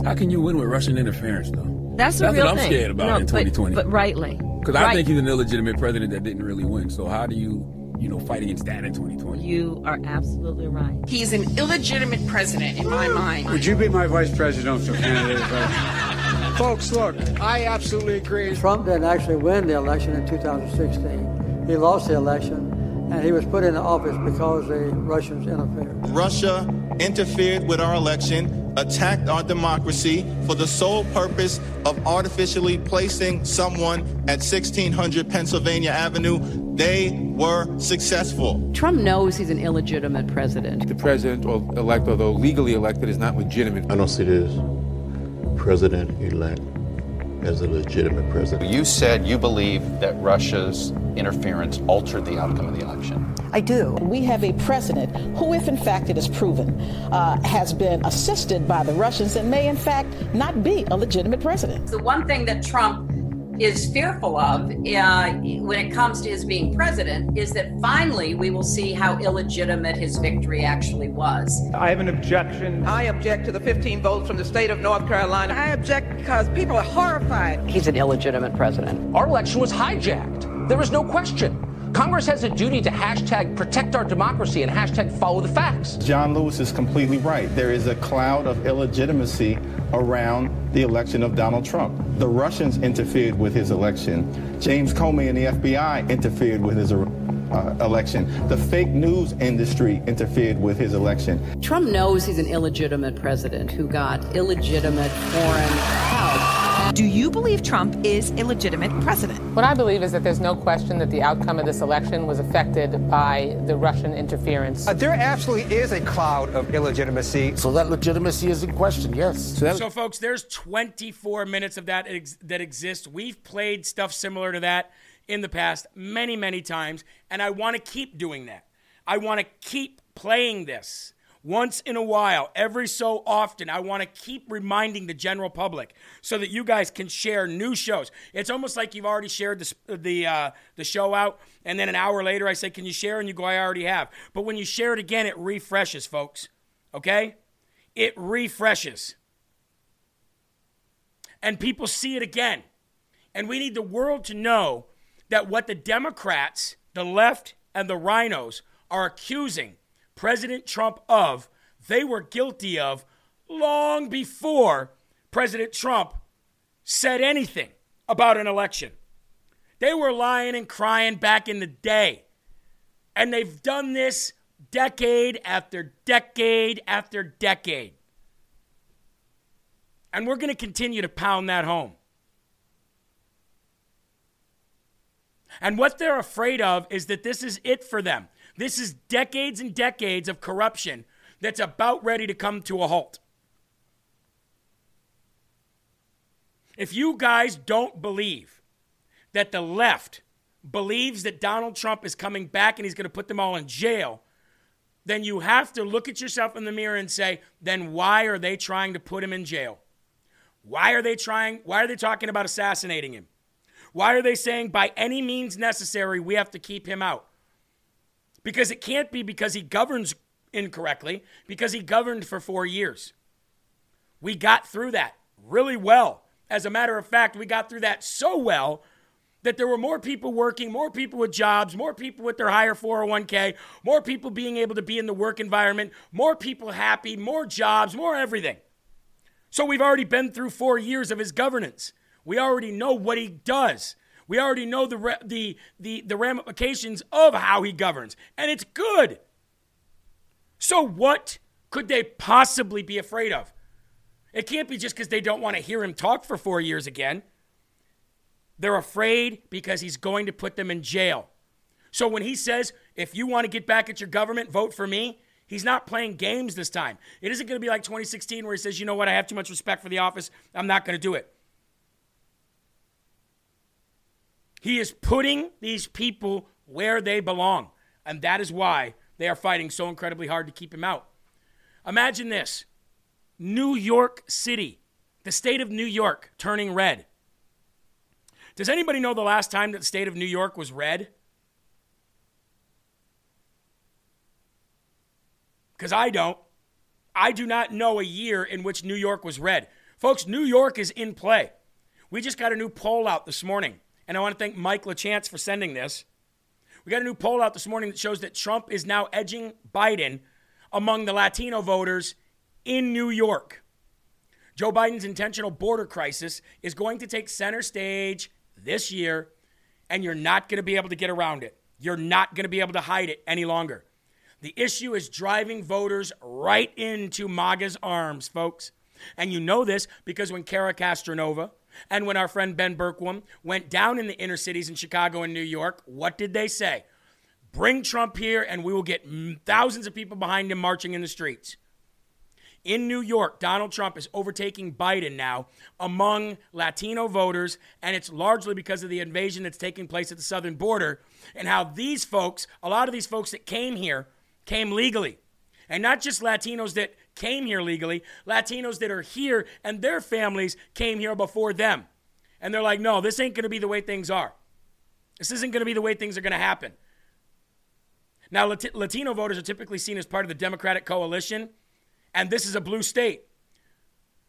How can you win with Russian interference, though? That's, That's real what I'm thing. scared about no, in 2020. But, but rightly. Because I think he's an illegitimate president that didn't really win. So how do you, you know, fight against that in 2020? You are absolutely right. He's an illegitimate president in my mind. Would you be my vice presidential candidate? [LAUGHS] Folks, look, I absolutely agree. Trump didn't actually win the election in 2016. He lost the election and he was put into office because the Russians interfered. Russia interfered with our election, attacked our democracy for the sole purpose of artificially placing someone at 1600 Pennsylvania Avenue. They were successful. Trump knows he's an illegitimate president. The president elect, although legally elected, is not legitimate. I don't see this president elect as a legitimate president. You said you believe that Russia's interference altered the outcome of the election. I do. We have a president who, if in fact it is proven, uh, has been assisted by the Russians and may in fact not be a legitimate president. The one thing that Trump is fearful of uh, when it comes to his being president is that finally we will see how illegitimate his victory actually was. I have an objection. I object to the 15 votes from the state of North Carolina. I object because people are horrified. He's an illegitimate president. Our election was hijacked. There is no question. Congress has a duty to hashtag protect our democracy and hashtag follow the facts. John Lewis is completely right. There is a cloud of illegitimacy around the election of Donald Trump. The Russians interfered with his election. James Comey and the FBI interfered with his uh, election. The fake news industry interfered with his election. Trump knows he's an illegitimate president who got illegitimate foreign help. Do you believe Trump is a legitimate president? What I believe is that there's no question that the outcome of this election was affected by the Russian interference. Uh, there absolutely is a cloud of illegitimacy. So that legitimacy is in question, yes. So, that- so folks, there's 24 minutes of that ex- that exists. We've played stuff similar to that in the past many, many times, and I want to keep doing that. I want to keep playing this once in a while, every so often, I want to keep reminding the general public so that you guys can share new shows. It's almost like you've already shared the the uh, the show out, and then an hour later, I say, "Can you share?" And you go, "I already have." But when you share it again, it refreshes, folks. Okay, it refreshes, and people see it again. And we need the world to know that what the Democrats, the left, and the RINOs are accusing President Trump of, they were guilty of long before President Trump said anything about an election. They were lying and crying back in the day. And they've done this decade after decade after decade. And we're going to continue to pound that home. And what they're afraid of is that this is it for them. This is decades and decades of corruption that's about ready to come to a halt. If you guys don't believe that the left believes that Donald Trump is coming back and he's going to put them all in jail, then you have to look at yourself in the mirror and say, then why are they trying to put him in jail? Why are they trying? Why are they talking about assassinating him? Why are they saying by any means necessary we have to keep him out? Because it can't be because he governs incorrectly, because he governed for four years. We got through that really well. As a matter of fact, we got through that so well that there were more people working, more people with jobs, more people with their higher 401k, more people being able to be in the work environment, more people happy, more jobs, more everything. So we've already been through four years of his governance. We already know what he does. We already know the, the, the, the ramifications of how he governs, and it's good. So, what could they possibly be afraid of? It can't be just because they don't want to hear him talk for four years again. They're afraid because he's going to put them in jail. So when he says, if you want to get back at your government, vote for me, he's not playing games this time. It isn't going to be like 2016 where he says, you know what, I have too much respect for the office. I'm not going to do it. He is putting these people where they belong. And that is why they are fighting so incredibly hard to keep him out. Imagine this New York City, the state of New York, turning red. Does anybody know the last time that the state of New York was red? Because I don't. I do not know a year in which New York was red. Folks, New York is in play. We just got a new poll out this morning, and I want to thank Mike LaChance for sending this. We got a new poll out this morning that shows that Trump is now edging Biden among the Latino voters in New York. Joe Biden's intentional border crisis is going to take center stage this year, and you're not going to be able to get around it. You're not going to be able to hide it any longer. The issue is driving voters right into MAGA's arms, folks. And you know this because when Cara Castronuova and when our friend Ben Bergquam went down in the inner cities in Chicago and New York, what did they say? Bring Trump here and we will get thousands of people behind him marching in the streets. In New York, Donald Trump is overtaking Biden now among Latino voters, and it's largely because of the invasion that's taking place at the southern border and how these folks, a lot of these folks that came here, came legally. And not just Latinos that came here legally, Latinos that are here and their families came here before them. And they're like, no, this ain't going to be the way things are. This isn't going to be the way things are going to happen. Now, Latino voters are typically seen as part of the Democratic coalition and this is a blue state.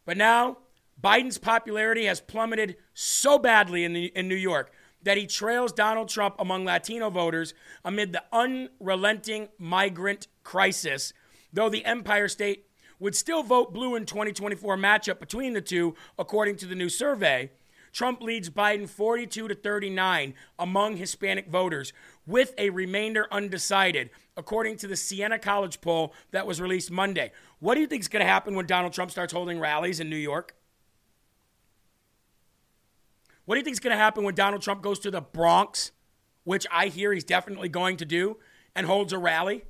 But now, Biden's popularity has plummeted so badly in, the, in New York that he trails Donald Trump among Latino voters amid the unrelenting migrant crisis, though the Empire State would still vote blue in 2024 matchup between the two, according to the new survey. Trump leads Biden 42 to 39 among Hispanic voters, with a remainder undecided, according to the Siena College poll that was released Monday. What do you think is going to happen when Donald Trump starts holding rallies in New York? What do you think is going to happen when Donald Trump goes to the Bronx, which I hear he's definitely going to do, and holds a rally?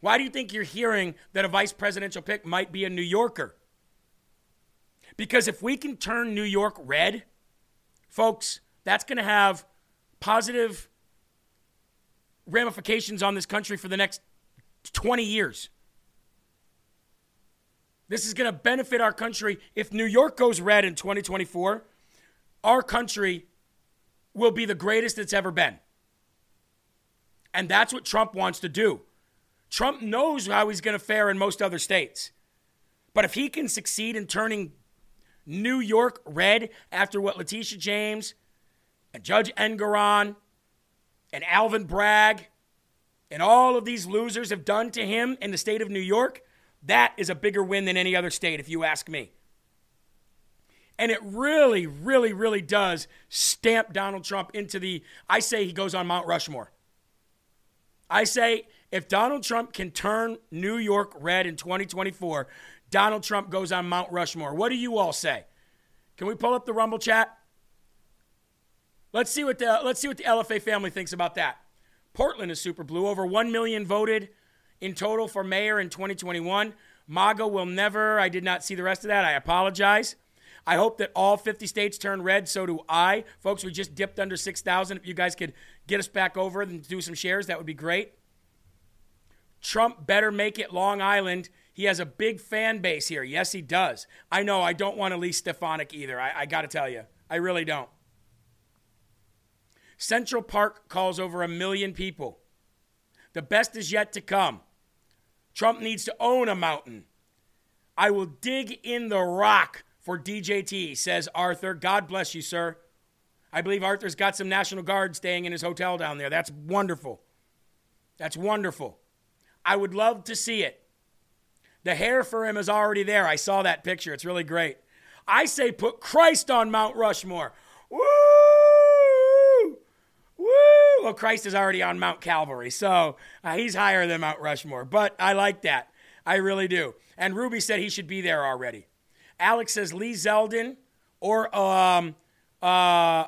Why do you think you're hearing that a vice presidential pick might be a New Yorker? Because if we can turn New York red, folks, that's going to have positive ramifications on this country for the next 20 years. This is going to benefit our country. If New York goes red in 2024, our country will be the greatest it's ever been. And that's what Trump wants to do. Trump knows how he's going to fare in most other states. But if he can succeed in turning New York red after what Letitia James and Judge Engoron and Alvin Bragg and all of these losers have done to him in the state of New York, that is a bigger win than any other state, if you ask me. And it really, really, really does stamp Donald Trump into the. I say he goes on Mount Rushmore. I say if Donald Trump can turn New York red in 2024, Donald Trump goes on Mount Rushmore. What do you all say? Can we pull up the Rumble chat? Let's see what the let's see what the LFA family thinks about that. Portland is super blue. Over 1 million voted in total for mayor in 2021. MAGA will never. I did not see the rest of that. I apologize. I hope that all 50 states turn red. So do I. Folks, we just dipped under 6,000. If you guys could get us back over and do some shares, that would be great. Trump better make it Long Island. He has a big fan base here. Yes, he does. I know I don't want to Elise Stefanik either. I, I got to tell you, I really don't. Central Park calls over a million people. The best is yet to come. Trump needs to own a mountain. I will dig in the rock for DJT, says Arthur. God bless you, sir. I believe Arthur's got some National Guard staying in his hotel down there. That's wonderful. That's wonderful. I would love to see it. The hair for him is already there. I saw that picture. It's really great. I say put Christ on Mount Rushmore. Woo! Woo! Well, Christ is already on Mount Calvary, so uh, he's higher than Mount Rushmore. But I like that. I really do. And Ruby said he should be there already. Alex says Lee Zeldin or um uh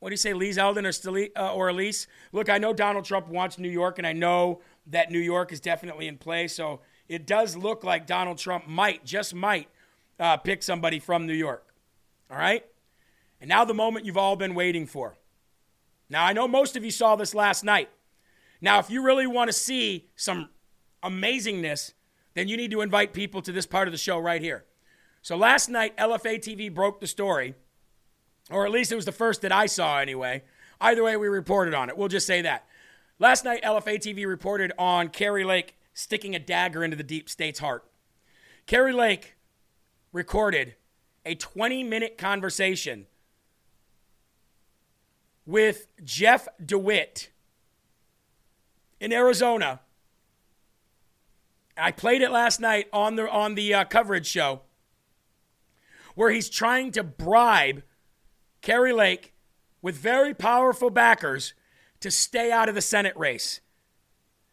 what do you say, Lee Zeldin or uh, or Elise? Look, I know Donald Trump wants New York, and I know that New York is definitely in play. So it does look like Donald Trump might, just might, uh, pick somebody from New York. All right? And now the moment you've all been waiting for. Now, I know most of you saw this last night. Now, if you really want to see some amazingness, then you need to invite people to this part of the show right here. So last night, LFA TV broke the story, or at least it was the first that I saw anyway. Either way, we reported on it. We'll just say that. Last night, LFA TV reported on Kari Lake sticking a dagger into the deep state's heart. Kari Lake recorded a 20 minute conversation with Jeff DeWitt in Arizona. I played it last night on the on the uh, coverage show where he's trying to bribe Kari Lake with very powerful backers to stay out of the Senate race.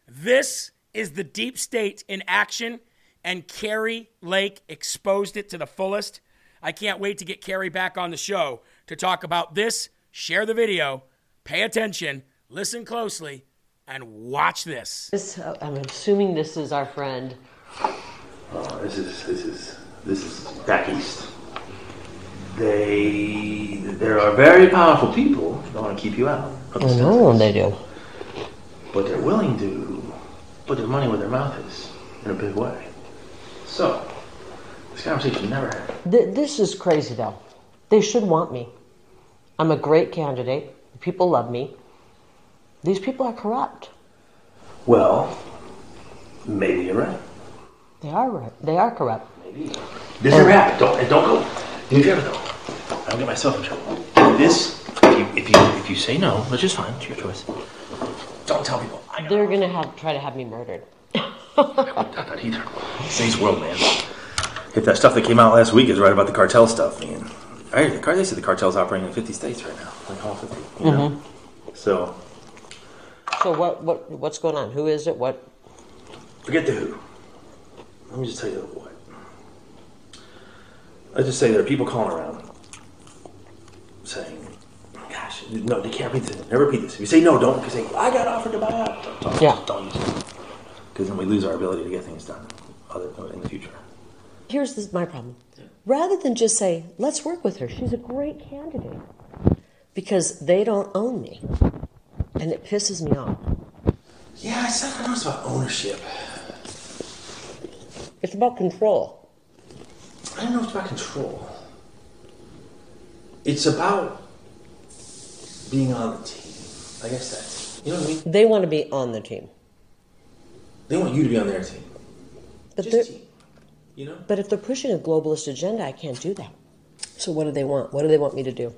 This is the deep state in action, and Kari Lake exposed it to the fullest. I can't wait to get Kari back on the show to talk about this. Share the video, pay attention, listen closely, and watch this. This, uh, I'm assuming this is our friend. Oh, this is this is this is back east. They there are very powerful people that want to keep you out. I know they do. But they're willing to put their money where their mouth is in a big way. So this conversation never happened. Th- this is crazy, though. They should want me. I'm a great candidate. People love me. These people are corrupt. Well, maybe you're right. They are right. They are corrupt. Maybe. This is rap. Don't and don't go. Do me a favor though. I'll get myself in trouble. This, you if you if you say no, which is fine, it's your choice. Don't tell people. They're gonna have try to have me murdered. Not that either. Today's world, man. If that stuff that came out last week is right about the cartel stuff, man. Right, the car, they say the cartel's operating in 50 states right now, like all 50. You know? Mm-hmm. So So what? What? What's going on? Who is it? What? forget the who. Let me just tell you the what. Let's just say there are people calling around saying, "Gosh, no, they can't repeat this. Never repeat this. If you say no, don't. If you say I got offered to buy out, don't, don't, Yeah. don't use it because then we lose our ability to get things done other in the future. Here's this, my problem. Rather than just say, "Let's work with her. She's a great candidate," because they don't own me, and it pisses me off. Yeah, I said I know it's about ownership. It's about control. I don't know if it's about control. It's about being on the team. I guess that's you know what I mean. They want to be on the team, They want you to be on their team. but Just team. You know. but if they're pushing a globalist agenda, I can't do that. So what do they want? What do they want me to do?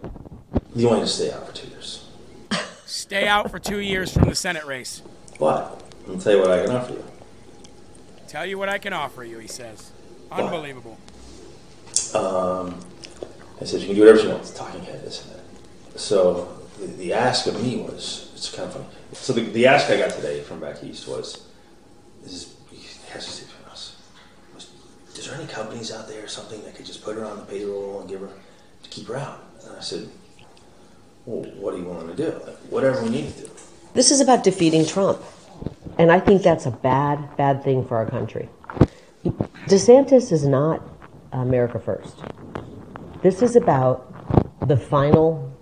You want you to stay out for two years. [LAUGHS] Stay out for two years from the Senate race. But I'll tell you what I can offer you. Tell you what I can offer you, he says. Unbelievable. Um, I said you can do whatever you want. It's talking head, this and that. So the, ask of me was it's kind of funny. So the, the ask I got today from back east was, "This is has to us. Was, is there any companies out there or something that could just put her on the payroll and give her to keep her out?" And I said, "Well, what are you willing to do? Like, whatever we need to do." This is about defeating Trump. And I think that's a bad, bad thing for our country. DeSantis is not America first. This is about the final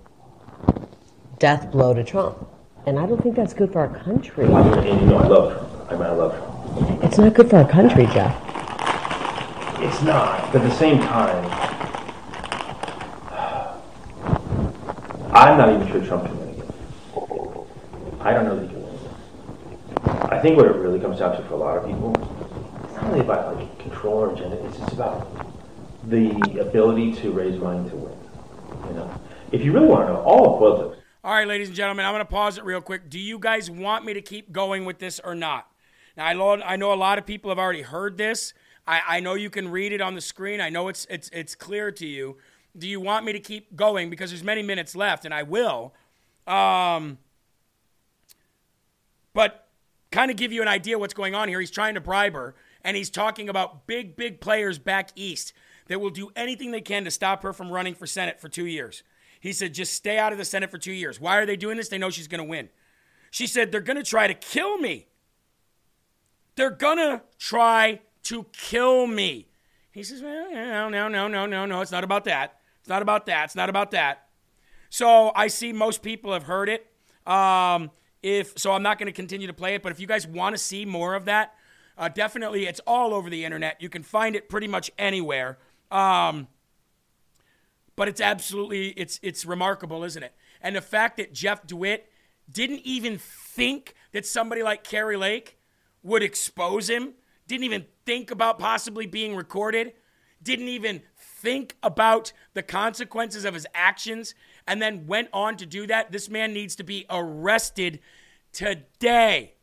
death blow to Trump. And I don't think that's good for our country. And you know I love Trump. I mean, I love Trump. It's not good for our country, Jeff. It's not, but at the same time, I'm not even sure Trump can win again. I don't know that he can win. I think what it really comes down to for a lot of people, it's not really about like control or agenda. It's just about the ability to raise money to win. You know, if you really want to know, all of politics. All right, ladies and gentlemen, I'm going to pause it real quick. Do you guys want me to keep going with this or not? Now, I know, I know a lot of people have already heard this. I, I know you can read it on the screen. I know it's, it's, it's clear to you. Do you want me to keep going? Because there's many minutes left, and I will. Um, but kind of give you an idea what's going on here. He's trying to bribe her, and he's talking about big, big players back east that will do anything they can to stop her from running for Senate for two years. He said, just stay out of the Senate for two years. Why are they doing this? They know she's going to win. She said, they're going to try to kill me. They're going to try to kill me. He says, well, no, no, no, no, no, no. It's not about that. It's not about that. It's not about that. So I see most people have heard it. Um, if so, I'm not going to continue to play it. But if you guys want to see more of that, uh, definitely, it's all over the internet. You can find it pretty much anywhere. Um, but it's absolutely it's it's remarkable, isn't it? And the fact that Jeff DeWitt didn't even think that somebody like Kari Lake would expose him, didn't even think about possibly being recorded, didn't even think about the consequences of his actions, and then went on to do that. This man needs to be arrested today.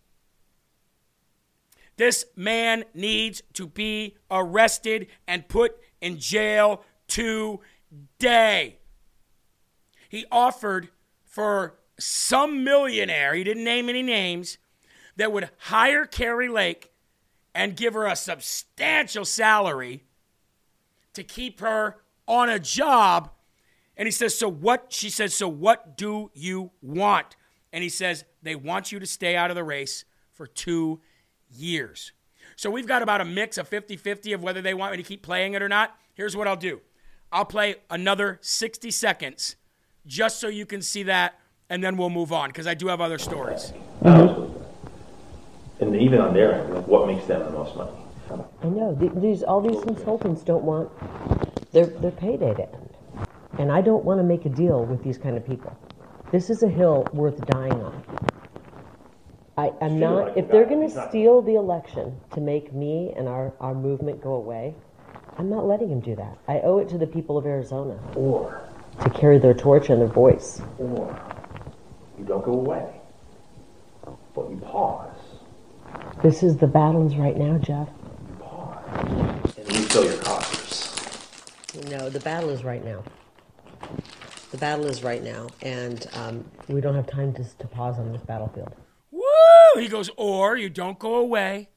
This man needs to be arrested and put in jail today. He offered for some millionaire, he didn't name any names, that would hire Kari Lake and give her a substantial salary to keep her on a job. And he says, So what? She says, So what do you want? And he says, They want you to stay out of the race for two years. So we've got about a mix of 50 50 of whether they want me to keep playing it or not. Here's what I'll do I'll play another 60 seconds just so you can see that, and then we'll move on because I do have other stories. And even on their end, like what makes them the most money? I know these all these consultants don't want their their payday to end, and I don't want to make a deal with these kind of people. This is a hill worth dying on. I, I'm not. If they're going to steal the election to make me and our our movement go away, I'm not letting him do that. I owe it to the people of Arizona Or, to carry their torch and their voice. or you don't go away, but you pause This is the battles right now, Jeff. You pause. And refill your coffers. No, the battle is right now. The battle is right now, and um, we don't have time to, to pause on this battlefield. Woo! He goes, or you don't go away.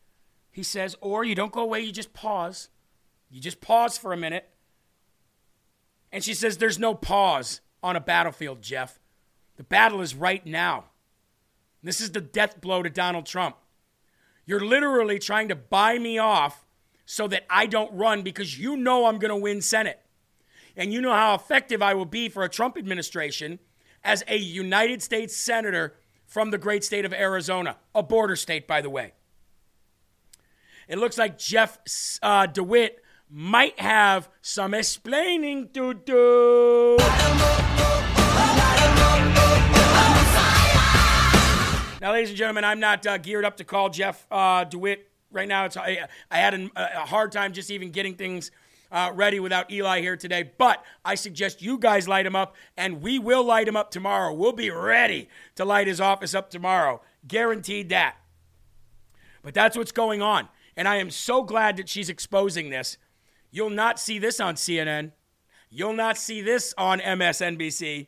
He says, or you don't go away, you just pause. You just pause for a minute. And she says, there's no pause on a battlefield, Jeff. The battle is right now. This is the death blow to Donald Trump. You're literally trying to buy me off so that I don't run because you know I'm going to win Senate. And you know how effective I will be for a Trump administration as a United States Senator from the great state of Arizona, a border state, by the way. It looks like Jeff uh, DeWitt might have some explaining to do. Now, ladies and gentlemen, I'm not uh, geared up to call Jeff uh, DeWitt right now. It's, I, I had an, a hard time just even getting things uh, ready without Eli here today. But I suggest you guys light him up, and we will light him up tomorrow. We'll be ready to light his office up tomorrow. Guaranteed that. But that's what's going on. And I am so glad that she's exposing this. You'll not see this on CNN. You'll not see this on MSNBC.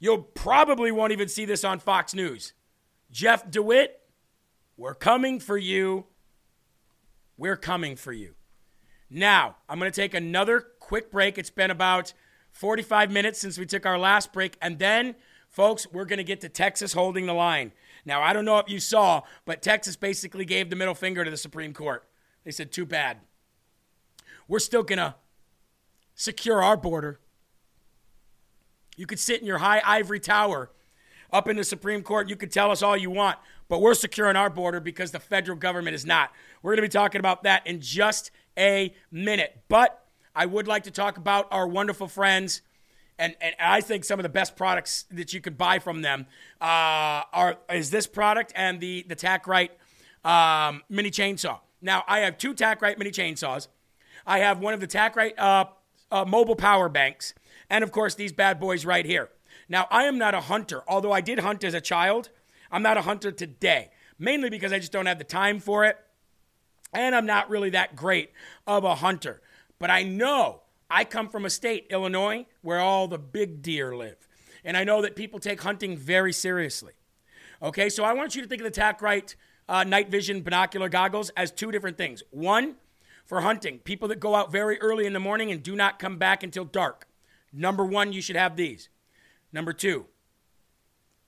You'll probably won't even see this on Fox News. Jeff DeWitt, we're coming for you. We're coming for you. Now, I'm going to take another quick break. It's been about 45 minutes since we took our last break. And then, folks, we're going to get to Texas holding the line. Now, I don't know if you saw, but Texas basically gave the middle finger to the Supreme Court. They said, too bad. We're still going to secure our border. You could sit in your high ivory tower up in the Supreme Court. You could tell us all you want, but we're securing our border because the federal government is not. We're going to be talking about that in just a minute. But I would like to talk about our wonderful friends and, and I think some of the best products that you could buy from them uh, are is this product and the the TacRight um, mini chainsaw. Now I have two TacRight mini chainsaws. I have one of the TacRight uh, uh, mobile power banks, and of course these bad boys right here. Now I am not a hunter, although I did hunt as a child. I'm not a hunter today, mainly because I just don't have the time for it, and I'm not really that great of a hunter. But I know I come from a state, Illinois, where all the big deer live. And I know that people take hunting very seriously. Okay, so I want you to think of the TacRight uh, night vision binocular goggles as two different things. One, for hunting, people that go out very early in the morning and do not come back until dark. Number one, you should have these. Number two,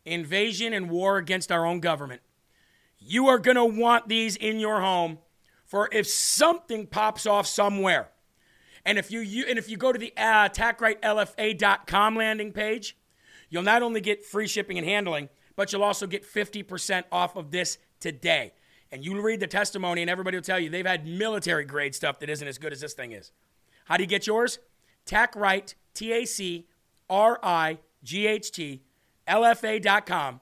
invasion and war against our own government. You are going to want these in your home for if something pops off somewhere. And if you, you and if you go to the uh, TacRightLFA.com landing page, you'll not only get free shipping and handling, but you'll also get 50% off of this today. And you read the testimony, and everybody will tell you they've had military grade stuff that isn't as good as this thing is. How do you get yours? TacRight, T A C R I G H T, LFA.com.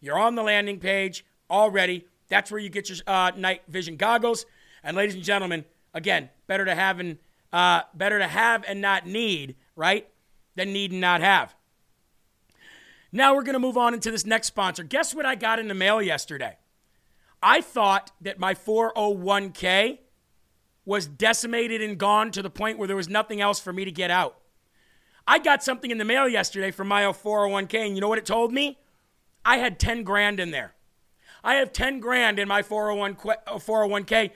You're on the landing page already. That's where you get your uh, night vision goggles. And ladies and gentlemen, again, better to have and uh, better to have and not need, right? Than need and not have. Now we're going to move on into this next sponsor. Guess what I got in the mail yesterday? I thought that my 401k was decimated and gone to the point where there was nothing else for me to get out. I got something in the mail yesterday from my 401k, and you know what it told me? I had 10 grand in there. I have 10 grand in my 401 401k uh,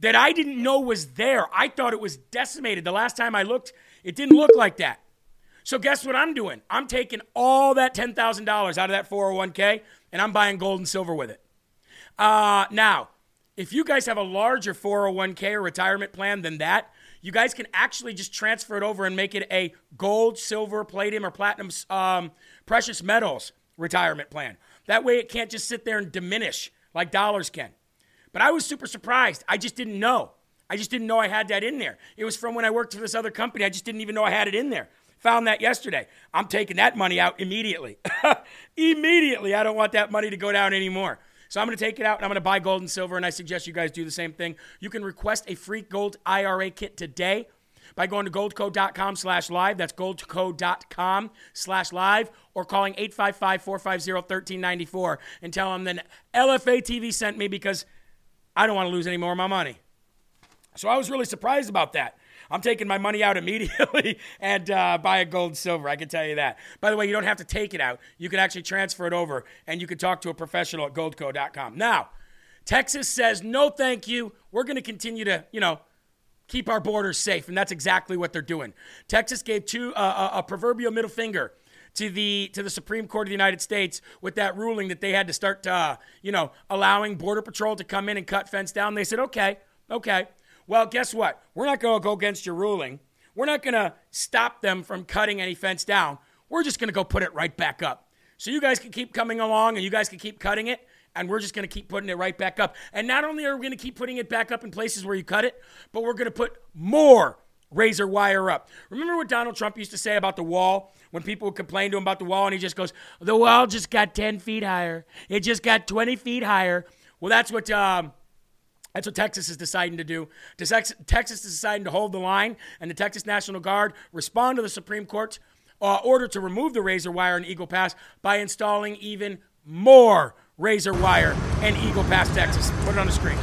that I didn't know was there. I thought it was decimated. The last time I looked, it didn't look like that. So guess what I'm doing? I'm taking all that $10,000 out of that 401k and I'm buying gold and silver with it. Uh, now, if you guys have a larger 401k or retirement plan than that, you guys can actually just transfer it over and make it a gold, silver, platinum, or platinum um, precious metals retirement plan. That way it can't just sit there and diminish like dollars can. But I was super surprised. I just didn't know. I just didn't know I had that in there. It was from when I worked for this other company. I just didn't even know I had it in there. Found that yesterday. I'm taking that money out immediately. [LAUGHS] immediately. I don't want that money to go down anymore. So I'm going to take it out and I'm going to buy gold and silver, and I suggest you guys do the same thing. You can request a free gold IRA kit today by going to goldco.com slash live. That's goldco.com slash live or calling 855-450-1394 and tell them that LFA TV sent me because I don't want to lose any more of my money. So I was really surprised about that. I'm taking my money out immediately [LAUGHS] and uh, buy a gold silver. I can tell you that. By the way, you don't have to take it out. You can actually transfer it over, and you can talk to a professional at goldco.com. Now, Texas says no, thank you. We're going to continue to, you know, keep our borders safe, and that's exactly what they're doing. Texas gave two uh, a, a proverbial middle finger to the to the Supreme Court of the United States with that ruling that they had to start, uh, you know, allowing Border Patrol to come in and cut fence down. They said, okay, okay. Well, guess what? We're not going to go against your ruling. We're not going to stop them from cutting any fence down. We're just going to go put it right back up. So you guys can keep coming along and you guys can keep cutting it, and we're just going to keep putting it right back up. And not only are we going to keep putting it back up in places where you cut it, but we're going to put more razor wire up. Remember what Donald Trump used to say about the wall when people would complain to him about the wall, and he just goes, The wall just got 10 feet higher. It just got 20 feet higher. Well, that's what. Um, that's what Texas is deciding to do. Texas is deciding to hold the line, and the Texas National Guard respond to the Supreme Court's uh, order to remove the razor wire in Eagle Pass by installing even more razor wire in Eagle Pass, Texas. Put it on the screen.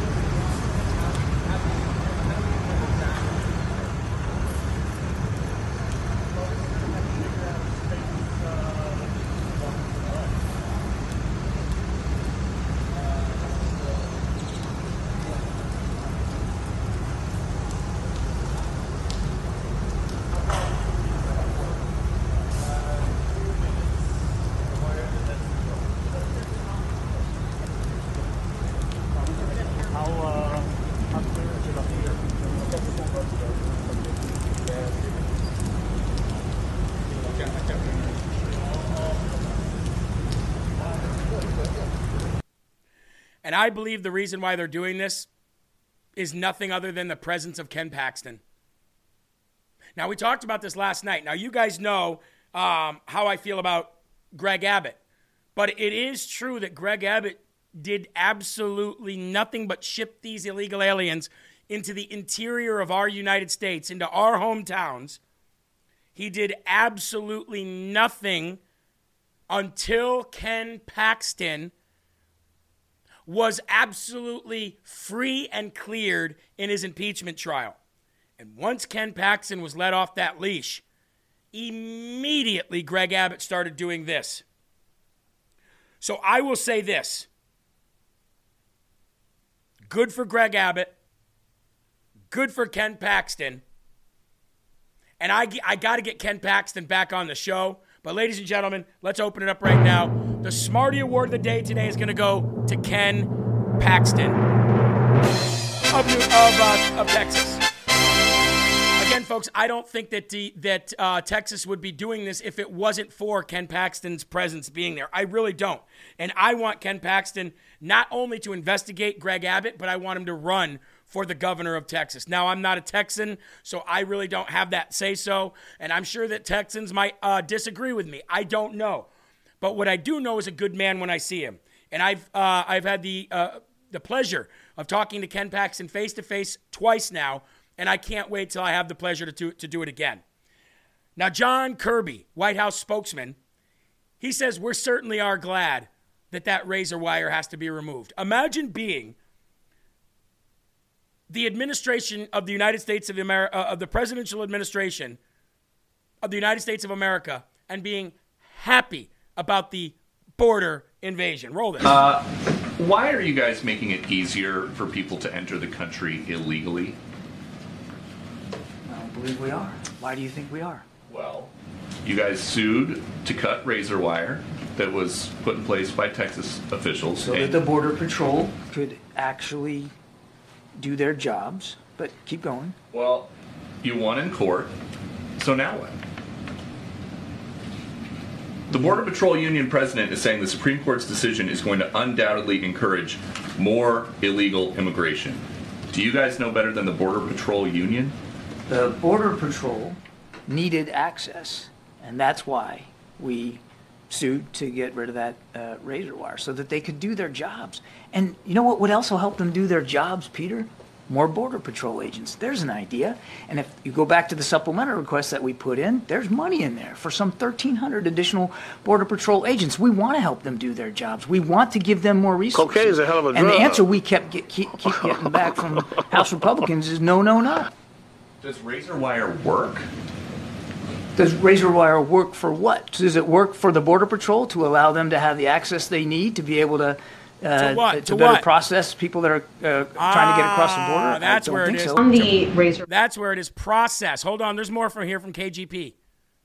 And I believe the reason why they're doing this is nothing other than the presence of Ken Paxton. Now, we talked about this last night. Now, you guys know um, how I feel about Greg Abbott. But it is true that Greg Abbott did absolutely nothing but ship these illegal aliens into the interior of our United States, into our hometowns. He did absolutely nothing until Ken Paxton was absolutely free and cleared in his impeachment trial. And once Ken Paxton was let off that leash, immediately Greg Abbott started doing this. So I will say this good for Greg Abbott, good for Ken Paxton. And I, I got to get Ken Paxton back on the show. But, ladies and gentlemen, let's open it up right now. The Smarty Award of the day today is going to go to Ken Paxton of, New, of, uh, of Texas. Again, folks, I don't think that that uh, Texas would be doing this if it wasn't for Ken Paxton's presence being there. I really don't. And I want Ken Paxton not only to investigate Greg Abbott, but I want him to run for the governor of Texas. Now, I'm not a Texan, so I really don't have that say so. And I'm sure that Texans might uh, disagree with me. I don't know. But what I do know is a good man when I see him. And I've, uh, I've had the, uh, the pleasure of talking to Ken Paxton face to face twice now, and I can't wait till I have the pleasure to, to, to do it again. Now, John Kirby, White House spokesman, he says, We certainly are glad that that razor wire has to be removed. Imagine being the administration of the United States of America, uh, of the presidential administration of the United States of America, and being happy about the border invasion. Roll this. Uh, why are you guys making it easier for people to enter the country illegally? I don't believe we are. Why do you think we are? Well, you guys sued to cut razor wire that was put in place by Texas officials. So that the Border Patrol could actually do their jobs. But keep going. Well, you won in court, so now what? The Border Patrol Union president is saying the Supreme Court's decision is going to undoubtedly encourage more illegal immigration. Do you guys know better than the Border Patrol Union? The Border Patrol needed access, and that's why we sued to get rid of that uh, razor wire so that they could do their jobs. And you know what would also help them do their jobs, Peter? More Border Patrol agents. There's an idea. And if you go back to the supplemental request that we put in, there's money in there for some 1,300 additional Border Patrol agents. We want to help them do their jobs. We want to give them more resources. Cocaine is a hell of a And the answer we kept get, keep, keep getting back from [LAUGHS] House Republicans is no, no, no. Does razor wire work? Does razor wire work for what? Does it work for the Border Patrol to allow them to have the access they need to be able to uh, To what? to, To better what? process people that are uh, trying to get across the border? Ah, That's where it think is. so. On the razor. That's where it is. Process. Hold on. There's more from here from KGP.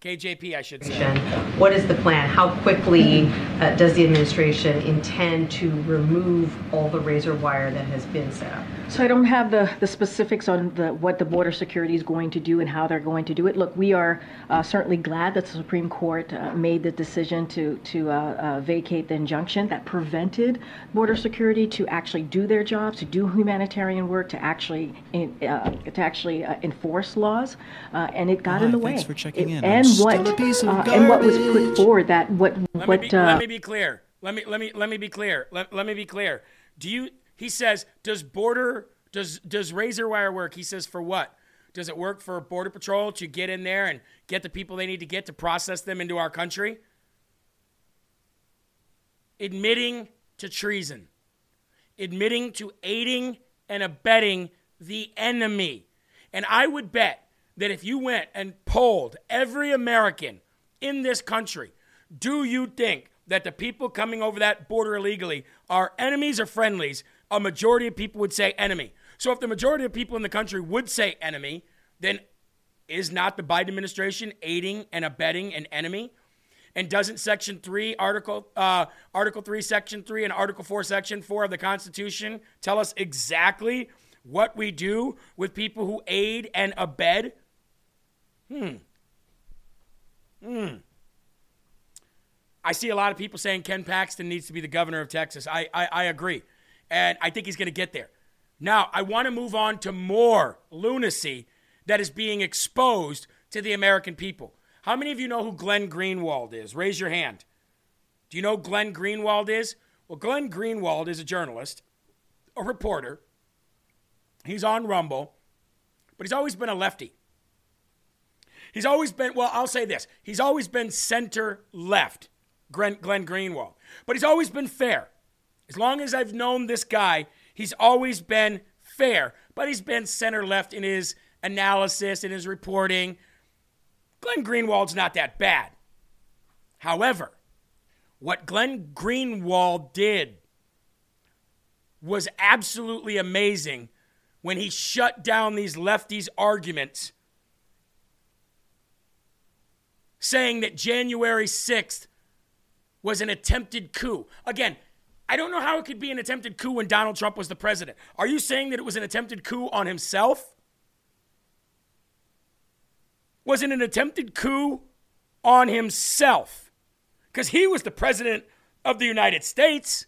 KJP, I should say. What is the plan? How quickly uh, does the administration intend to remove all the razor wire that has been set up? So I don't have the, the specifics on the, what the border security is going to do and how they're going to do it. Look, we are uh, certainly glad that the Supreme Court uh, made the decision to to uh, uh, vacate the injunction that prevented border security to actually do their jobs, to do humanitarian work, to actually in, uh, to actually uh, enforce laws, uh, and it got in the way. thanks for checking It- in. I'm And still what a piece of uh, and what was put forward that what Let what me be, uh, let me be clear. Let me let me let me be clear. Let, let me be clear. Do you? He says, does border does does razor wire work? He says for what? Does it work for border patrol to get in there and get the people they need to get to process them into our country? Admitting to treason, admitting to aiding and abetting the enemy. And I would bet that if you went and polled every American in this country, do you think that the people coming over that border illegally are enemies or friendlies? A majority of people would say enemy. So if the majority of people in the country would say enemy, then is not the Biden administration aiding and abetting an enemy? And doesn't Section Three, Article uh, Article Three, Section Three, and Article Four, Section Four of the Constitution tell us exactly what we do with people who aid and abet? Hmm. Hmm. I see a lot of people saying Ken Paxton needs to be the governor of Texas. I, I, I agree. And I think he's going to get there. Now, I want to move on to more lunacy that is being exposed to the American people. How many of you know who Glenn Greenwald is? Raise your hand. Do you know Glenn Greenwald is? Well, Glenn Greenwald is a journalist, a reporter. He's on Rumble, but he's always been a lefty. He's always been, well, I'll say this he's always been center left, Glenn Greenwald, but he's always been fair. As long as I've known this guy, he's always been fair, but he's been center left in his analysis, and his reporting. Glenn Greenwald's not that bad. However, what Glenn Greenwald did was absolutely amazing when he shut down these lefties' arguments, saying that January 6th was an attempted coup. Again, I don't know how it could be an attempted coup when Donald Trump was the president. Are you saying that it was an attempted coup on himself? Was it an attempted coup on himself? Because he was the president of the United States.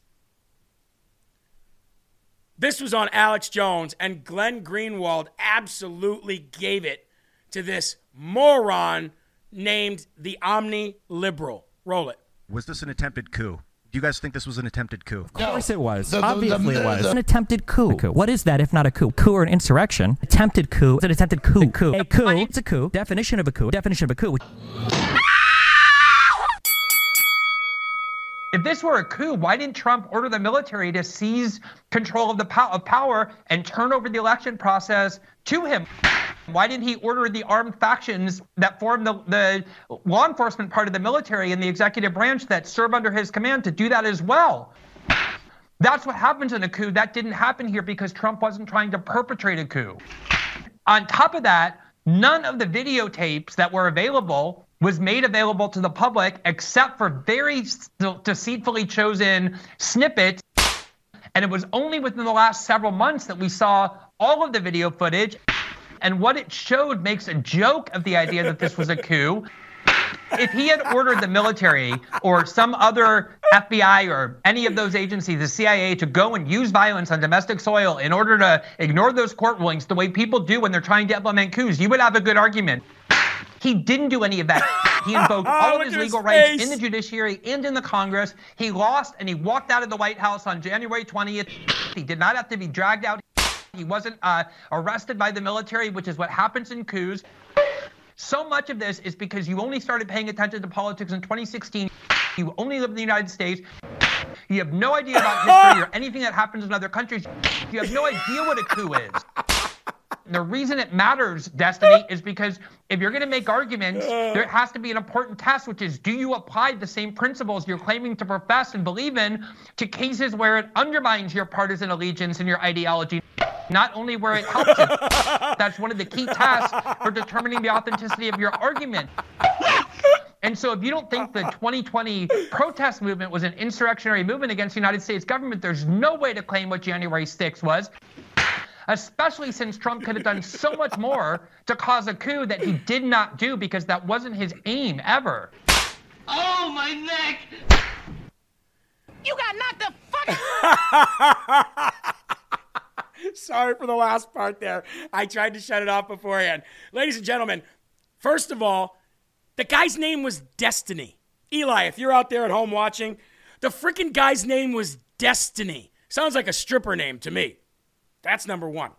This was on Alex Jones, and Glenn Greenwald absolutely gave it to this moron named the Omni Liberal. Roll it. Was this an attempted coup? Do you guys think this was an attempted coup? Of course it was. The- the- Obviously the- it was. An attempted coup. What is that if not a coup? Coup or an insurrection? Attempted coup. It's an attempted coup. A coup. A coup. It's a coup. Definition of a coup. Definition of a coup. If this were a coup, why didn't Trump order the military to seize control of the pow- of power and turn over the election process to him? Why didn't he order the armed factions that form the, the law enforcement part of the military and the executive branch that serve under his command to do that as well? That's what happens in a coup. That didn't happen here because Trump wasn't trying to perpetrate a coup. On top of that, none of the videotapes that were available was made available to the public except for very deceitfully chosen snippets. And it was only within the last several months that we saw all of the video footage. And what it showed makes a joke of the idea that this was a coup. If he had ordered the military or some other FBI or any of those agencies, the CIA, to go and use violence on domestic soil in order to ignore those court rulings the way people do when they're trying to implement coups, you would have a good argument. He didn't do any of that. He [LAUGHS] invoked all of his legal rights in the judiciary and in the Congress. He lost and he walked out of the White House on January 20th. He did not have to be dragged out. He wasn't uh, arrested by the military, which is what happens in coups. So much of this is because you only started paying attention to politics in 2016. You only live in the United States. You have no idea about history or [LAUGHS] anything that happens in other countries. You have no idea what a coup is. The reason it matters, Destiny, [LAUGHS] is because if you're going to make arguments, there has to be an important test, which is do you apply the same principles you're claiming to profess and believe in to cases where it undermines your partisan allegiance and your ideology, not only where it helps you. [LAUGHS] That's one of the key tests for determining the authenticity of your argument. And so, if you don't think the 2020 protest movement was an insurrectionary movement against the United States government, there's no way to claim what January 6th was especially since Trump could have done so much more to cause a coup that he did not do because that wasn't his aim ever. Oh, my neck! You got knocked the fuck. [LAUGHS] Sorry for the last part there. I tried to shut it off beforehand. Ladies and gentlemen, first of all, the guy's name was Destiny. Eli, if you're out there at home watching, the freaking guy's name was Destiny. Sounds like a stripper name to me. That's number one.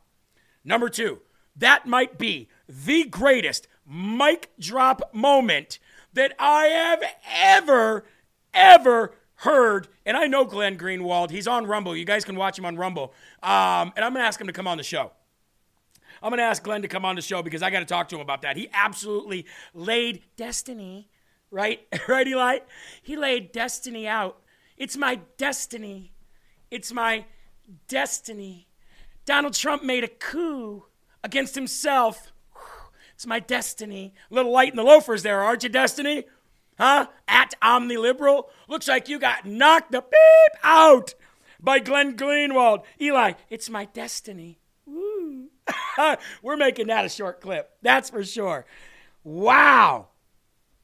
Number two, that might be the greatest mic drop moment that I have ever, ever heard. And I know Glenn Greenwald. He's on Rumble. You guys can watch him on Rumble. Um, and I'm going to ask him to come on the show. I'm going to ask Glenn to come on the show because I got to talk to him about that. He absolutely laid destiny, right? [LAUGHS] right, Eli? He laid destiny out. It's my destiny. It's my destiny. Donald Trump made a coup against himself. It's my destiny. A little light in the loafers there, aren't you, Destiny? Huh? At Omni Liberal? Looks like you got knocked the beep out by Glenn Greenwald. Eli, it's my destiny. [LAUGHS] We're making that a short clip. That's for sure. Wow.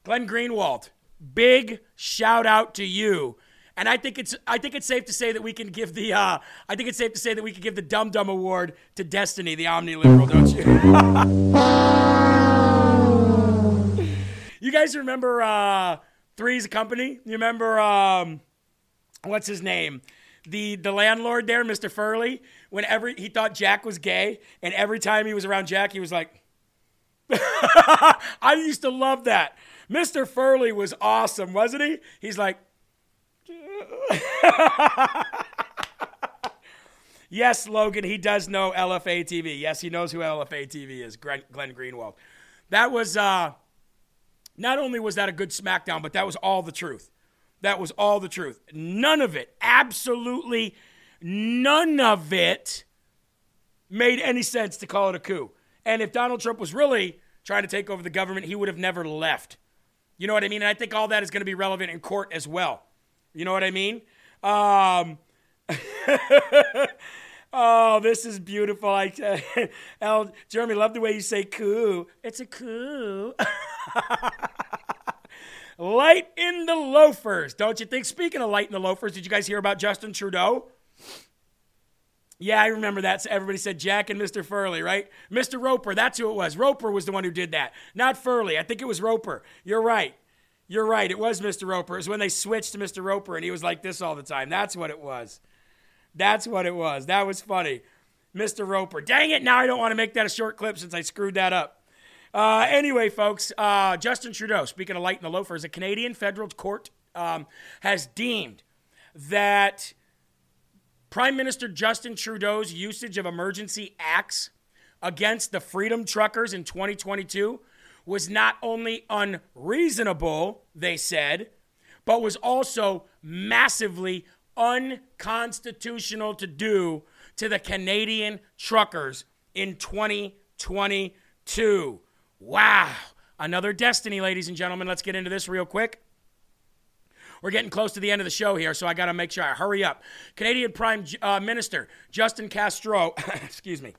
Glenn Greenwald, big shout out to you. And I think it's I think it's safe to say that we can give the uh, I think it's safe to say that we can give the Dum Dum Award to Destiny, the Omni Liberal, don't you? [LAUGHS] You guys remember uh, Three's Company? You remember um, what's his name? The the landlord there, Mr. Furley. Whenever he thought Jack was gay, and every time he was around Jack, he was like, [LAUGHS] I used to love that. Mr. Furley was awesome, wasn't he? He's like, [LAUGHS] yes, Logan, he does know LFA TV. Yes, he knows who LFA TV is, Glenn, Greenwald. That was, uh, not only was that a good SmackDown, but that was all the truth. That was all the truth. None of it, absolutely none of it made any sense to call it a coup. And if Donald Trump was really trying to take over the government, he would have never left. You know what I mean? And I think all that is going to be relevant in court as well. You know what I mean? Um, [LAUGHS] oh, this is beautiful. I, uh, [LAUGHS] El, Jeremy, love the way you say coup. It's a coup. [LAUGHS] light in the loafers, don't you think? Speaking of light in the loafers, did you guys hear about Justin Trudeau? Yeah, I remember that. So everybody said Jack and Mr. Furley, right? Mr. Roper, that's who it was. Roper was the one who did that, not Furley. I think it was Roper. You're right. You're right. It was Mr. Roper. It was when they switched to Mr. Roper and he was like this all the time. That's what it was. That's what it was. That was funny. Mr. Roper. Dang it. Now I don't want to make that a short clip since I screwed that up. Uh, anyway, folks, uh, Justin Trudeau, speaking of light in the loafers, a Canadian federal court um, has deemed that Prime Minister Justin Trudeau's usage of emergency acts against the Freedom Truckers in 2022 was not only unreasonable, they said, but was also massively unconstitutional to do to the Canadian truckers in 2022. Wow. Another destiny, ladies and gentlemen. Let's get into this real quick. We're getting close to the end of the show here, so I got to make sure I hurry up. Canadian Prime uh, Minister Justin Castro, [COUGHS] excuse me,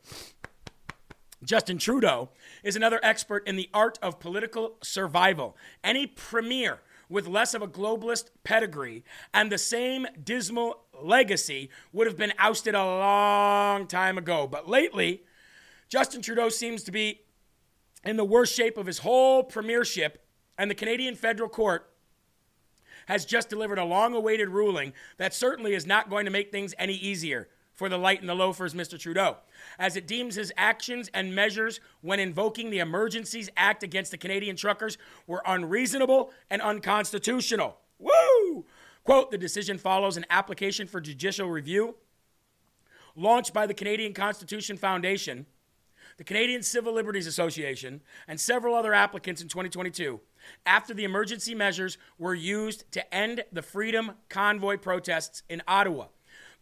Justin Trudeau is another expert in the art of political survival. Any premier with less of a globalist pedigree and the same dismal legacy would have been ousted a long time ago. But lately, Justin Trudeau seems to be in the worst shape of his whole premiership, and the Canadian federal court has just delivered a long awaited ruling that certainly is not going to make things any easier for the light and the loafers, Mr. Trudeau, as it deems his actions and measures when invoking the Emergencies Act against the Canadian truckers were unreasonable and unconstitutional. Woo! Quote, the decision follows an application for judicial review launched by the Canadian Constitution Foundation, the Canadian Civil Liberties Association, and several other applicants in 2022 after the emergency measures were used to end the Freedom Convoy protests in Ottawa.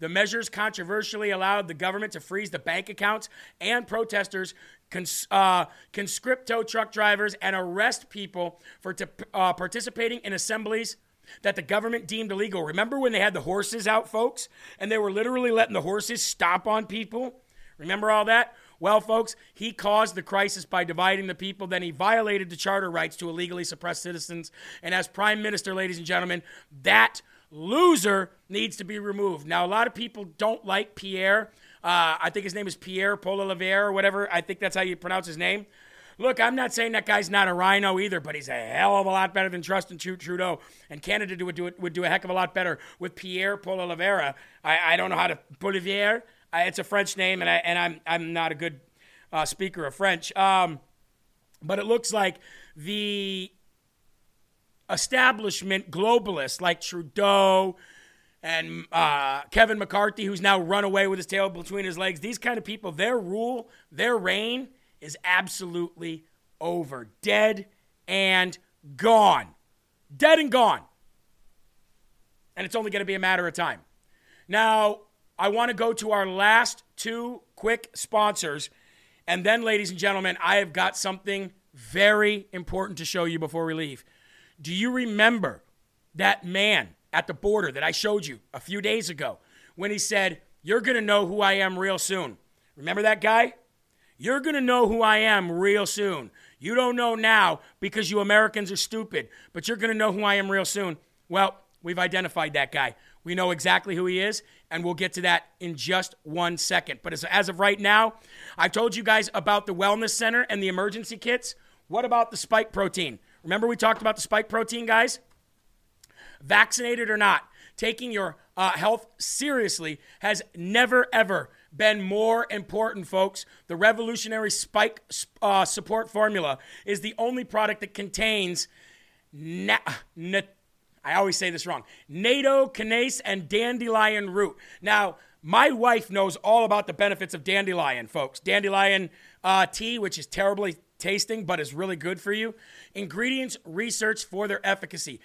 The measures controversially allowed the government to freeze the bank accounts and protesters, cons- uh, conscript tow truck drivers, and arrest people for t- uh, participating in assemblies that the government deemed illegal. Remember when they had the horses out, folks? And they were literally letting the horses stomp on people? Remember all that? Well, folks, he caused the crisis by dividing the people. Then he violated the charter rights to illegally suppress citizens. And as prime minister, ladies and gentlemen, that loser needs to be removed. Now, a lot of people don't like Pierre. Uh, I think his name is Pierre Poilievre or whatever. I think that's how you pronounce his name. Look, I'm not saying that guy's not a RINO either, but he's a hell of a lot better than Justin Trudeau. And Canada would do, would do a heck of a lot better with Pierre Poilievre. I, I don't know how to Poilievre. I, it's a French name, and I and I'm I'm not a good uh, speaker of French. Um, but it looks like the establishment globalists like Trudeau and uh, Kevin McCarthy, who's now run away with his tail between his legs, these kind of people, their rule, their reign is absolutely over. Dead and gone. Dead and gone. And it's only going to be a matter of time. Now, I want to go to our last two quick sponsors. And then, ladies and gentlemen, I have got something very important to show you before we leave. Do you remember that man at the border that I showed you a few days ago when he said, You're going to know who I am real soon? Remember that guy? You're going to know who I am real soon. You don't know now because you Americans are stupid, but you're going to know who I am real soon. Well, we've identified that guy. We know exactly who he is, and we'll get to that in just one second. But as, as of right now, I've told you guys about the Wellness Center and the emergency kits. What about the spike protein? Remember, we talked about the spike protein, guys? Vaccinated or not, taking your uh, health seriously has never, ever been more important, folks. The revolutionary spike uh, support formula is the only product that contains. Na- na- I always say this wrong. Nattokinase and dandelion root. Now, my wife knows all about the benefits of dandelion, folks. Dandelion uh, tea, which is terribly tasting but is really good for you. Ingredients research for their efficacy.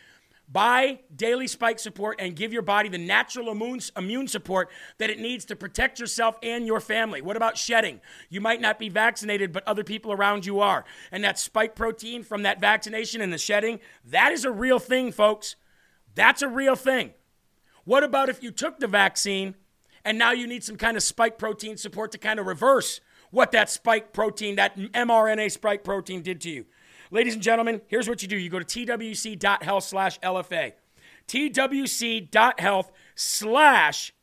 Buy daily spike support and give your body the natural immune, support that it needs to protect yourself and your family. What about shedding? You might not be vaccinated, but other people around you are. And that spike protein from that vaccination and the shedding, that is a real thing, folks. That's a real thing. What about if you took the vaccine and now you need some kind of spike protein support to kind of reverse what that spike protein, that mRNA spike protein did to you? Ladies and gentlemen, here's what you do. You go to twc.health slash LFA. twc.health slash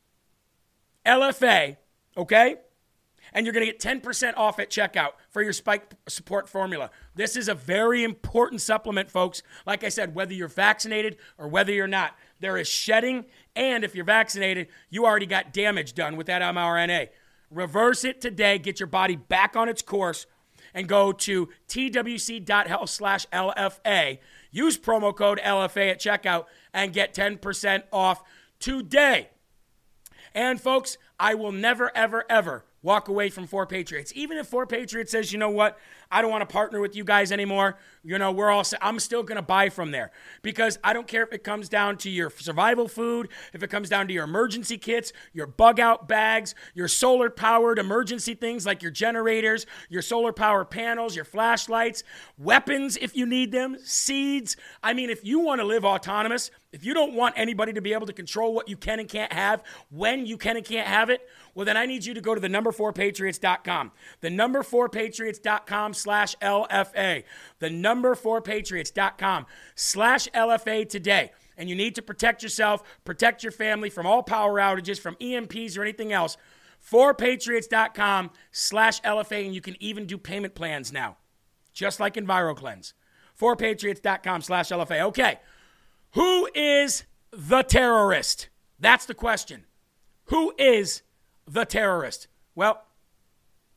LFA, okay? And you're going to get 10% off at checkout for your spike support formula. This is a very important supplement, folks. Like I said, whether you're vaccinated or whether you're not, there is shedding. And if you're vaccinated, you already got damage done with that mRNA. Reverse it today. Get your body back on its course and go to twc.health slash LFA. Use promo code LFA at checkout and get 10% off today. And folks, I will never, ever, ever walk away from Four Patriots. Even if Four Patriots says, you know what, I don't want to partner with you guys anymore. You know, we're all, I'm still going to buy from there because I don't care if it comes down to your survival food, if it comes down to your emergency kits, your bug out bags, your solar powered emergency things like your generators, your solar power panels, your flashlights, weapons if you need them, seeds. I mean, if you want to live autonomous, if you don't want anybody to be able to control what you can and can't have, when you can and can't have it, well, then I need you to go to the number four patriots.com. The number four patriots.com slash LFA. The number four patriots.com slash LFA today. And you need to protect yourself, protect your family from all power outages, from EMPs or anything else. Fourpatriots.com slash LFA. And you can even do payment plans now, just like EnviroCleanse. Fourpatriots.com slash LFA. Okay. Who is the terrorist? That's the question. Who is the terrorist? Well,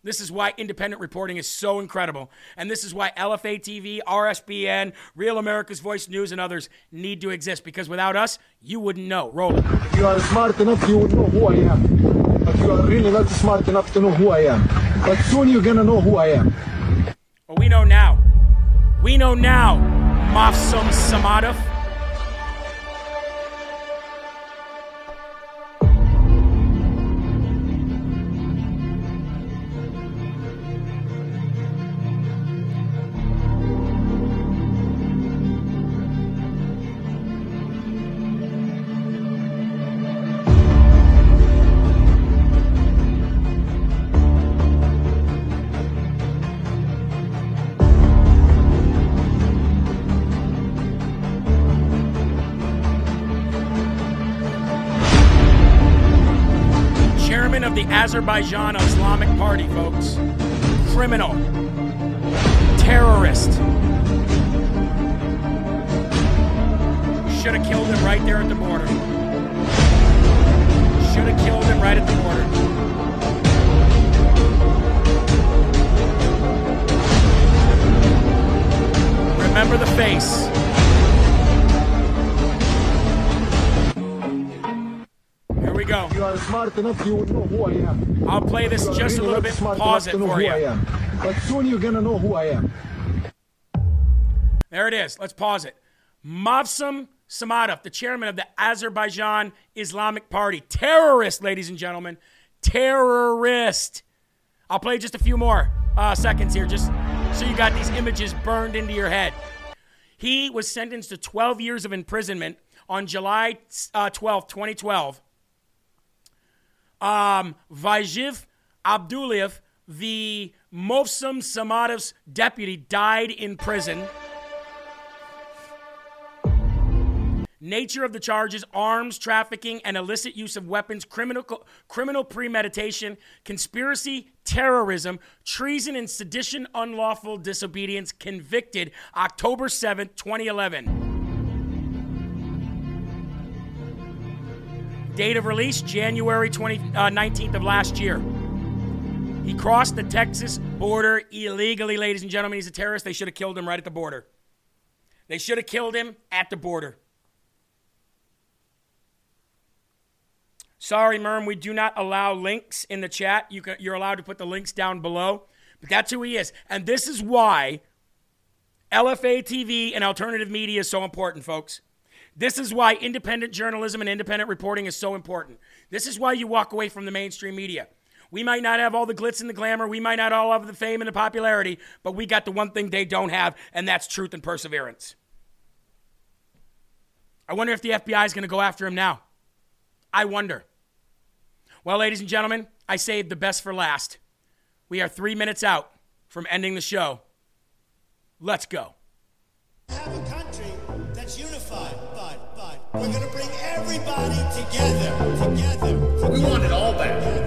this is why independent reporting is so incredible. And this is why LFA TV, RSBN, Real America's Voice News, and others need to exist because without us, you wouldn't know. Roll it. If you are smart enough, you would know who I am. But you are really not smart enough to know who I am. But soon you're going to know who I am. Well, we know now. We know now, Mafsum Samadov. Azerbaijan Islamic Party, folks. Criminal. Smart enough, you would know who I am. I'll play this just a little bit. Pause it for you. I am. But soon you're going to know who I am. There it is. Let's pause it. Mavsum Samadov, the chairman of the Azerbaijan Islamic Party. Terrorist, ladies and gentlemen. Terrorist. I'll play just a few more uh, seconds here, just so you got these images burned into your head. He was sentenced to 12 years of imprisonment on July uh, 12th, 2012. Um, Vajiv the Mofsum Samadov's deputy, died in prison. Nature of the charges arms trafficking and illicit use of weapons, criminal, criminal premeditation, conspiracy, terrorism, treason, and sedition, unlawful disobedience. Convicted October 7th, 2011. Date of release January 20, uh, 19th of last year. He crossed the Texas border illegally, ladies and gentlemen. He's a terrorist. They should have killed him right at the border. They should have killed him at the border. Sorry, Merm, we do not allow links in the chat. You can, you're allowed to put the links down below, but that's who he is. And this is why LFA TV and alternative media is so important, folks. This is why independent journalism and independent reporting is so important. This is why you walk away from the mainstream media. We might not have all the glitz and the glamour. We might not all have the fame and the popularity, but we got the one thing they don't have, and that's truth and perseverance. I wonder if the FBI is going to go after him now. I wonder. Well, ladies and gentlemen, I saved the best for last. We are three minutes out from ending the show. Let's go. We're going to bring everybody together, together. We want it all back.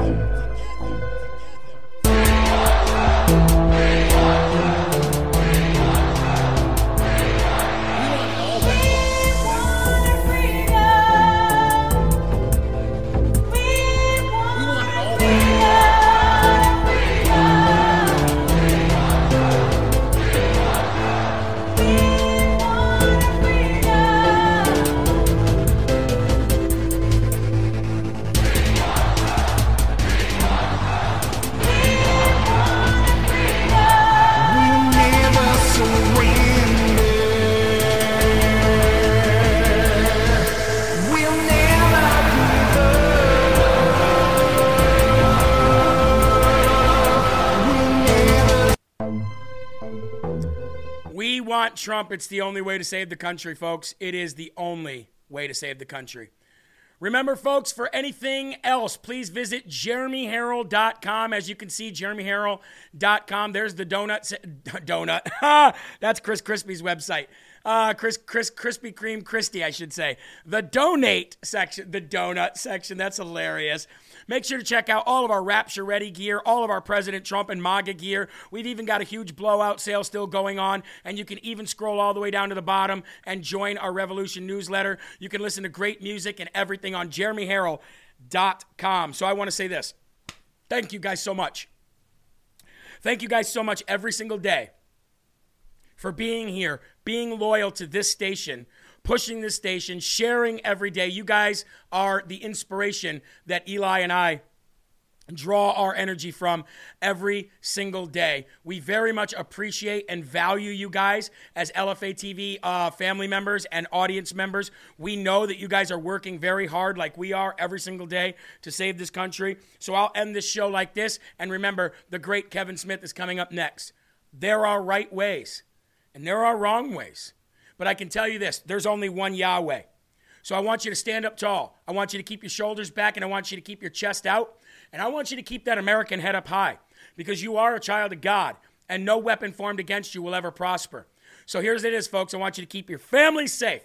Want Trump. It's the only way to save the country, folks. It is the only way to save the country. Remember, folks, for anything else, please visit jeremyherrell.com. As you can see, jeremyherrell.com. There's the [LAUGHS] donut. Donut. [LAUGHS] That's Chris Crispy's website. Uh, Chris, Chris, Krispy Kreme Christie, I should say. The donate section, the donut section. That's hilarious. Make sure to check out all of our Rapture Ready gear, all of our President Trump and MAGA gear. We've even got a huge blowout sale still going on, and you can even scroll all the way down to the bottom and join our Revolution newsletter. You can listen to great music and everything on jeremyherrell.com. So I want to say this. Thank you guys so much. Thank you guys so much every single day for being here, being loyal to this station, pushing this station, sharing every day. You guys are the inspiration that Eli and I draw our energy from every single day. We very much appreciate and value you guys as LFA TV uh, family members and audience members. We know that you guys are working very hard, like we are every single day, to save this country. So I'll end this show like this. And remember, the great Kevin Smith is coming up next. There are right ways, and there are wrong ways. But I can tell you this there's only one Yahweh. So I want you to stand up tall. I want you to keep your shoulders back, and I want you to keep your chest out. And I want you to keep that American head up high because you are a child of God, and no weapon formed against you will ever prosper. So here's it is, folks. I want you to keep your family safe.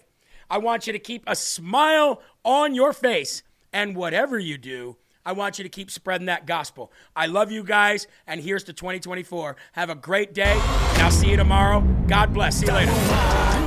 I want you to keep a smile on your face. And whatever you do, I want you to keep spreading that gospel. I love you guys, and here's to 2024. Have a great day, and I'll see you tomorrow. God bless. See you later.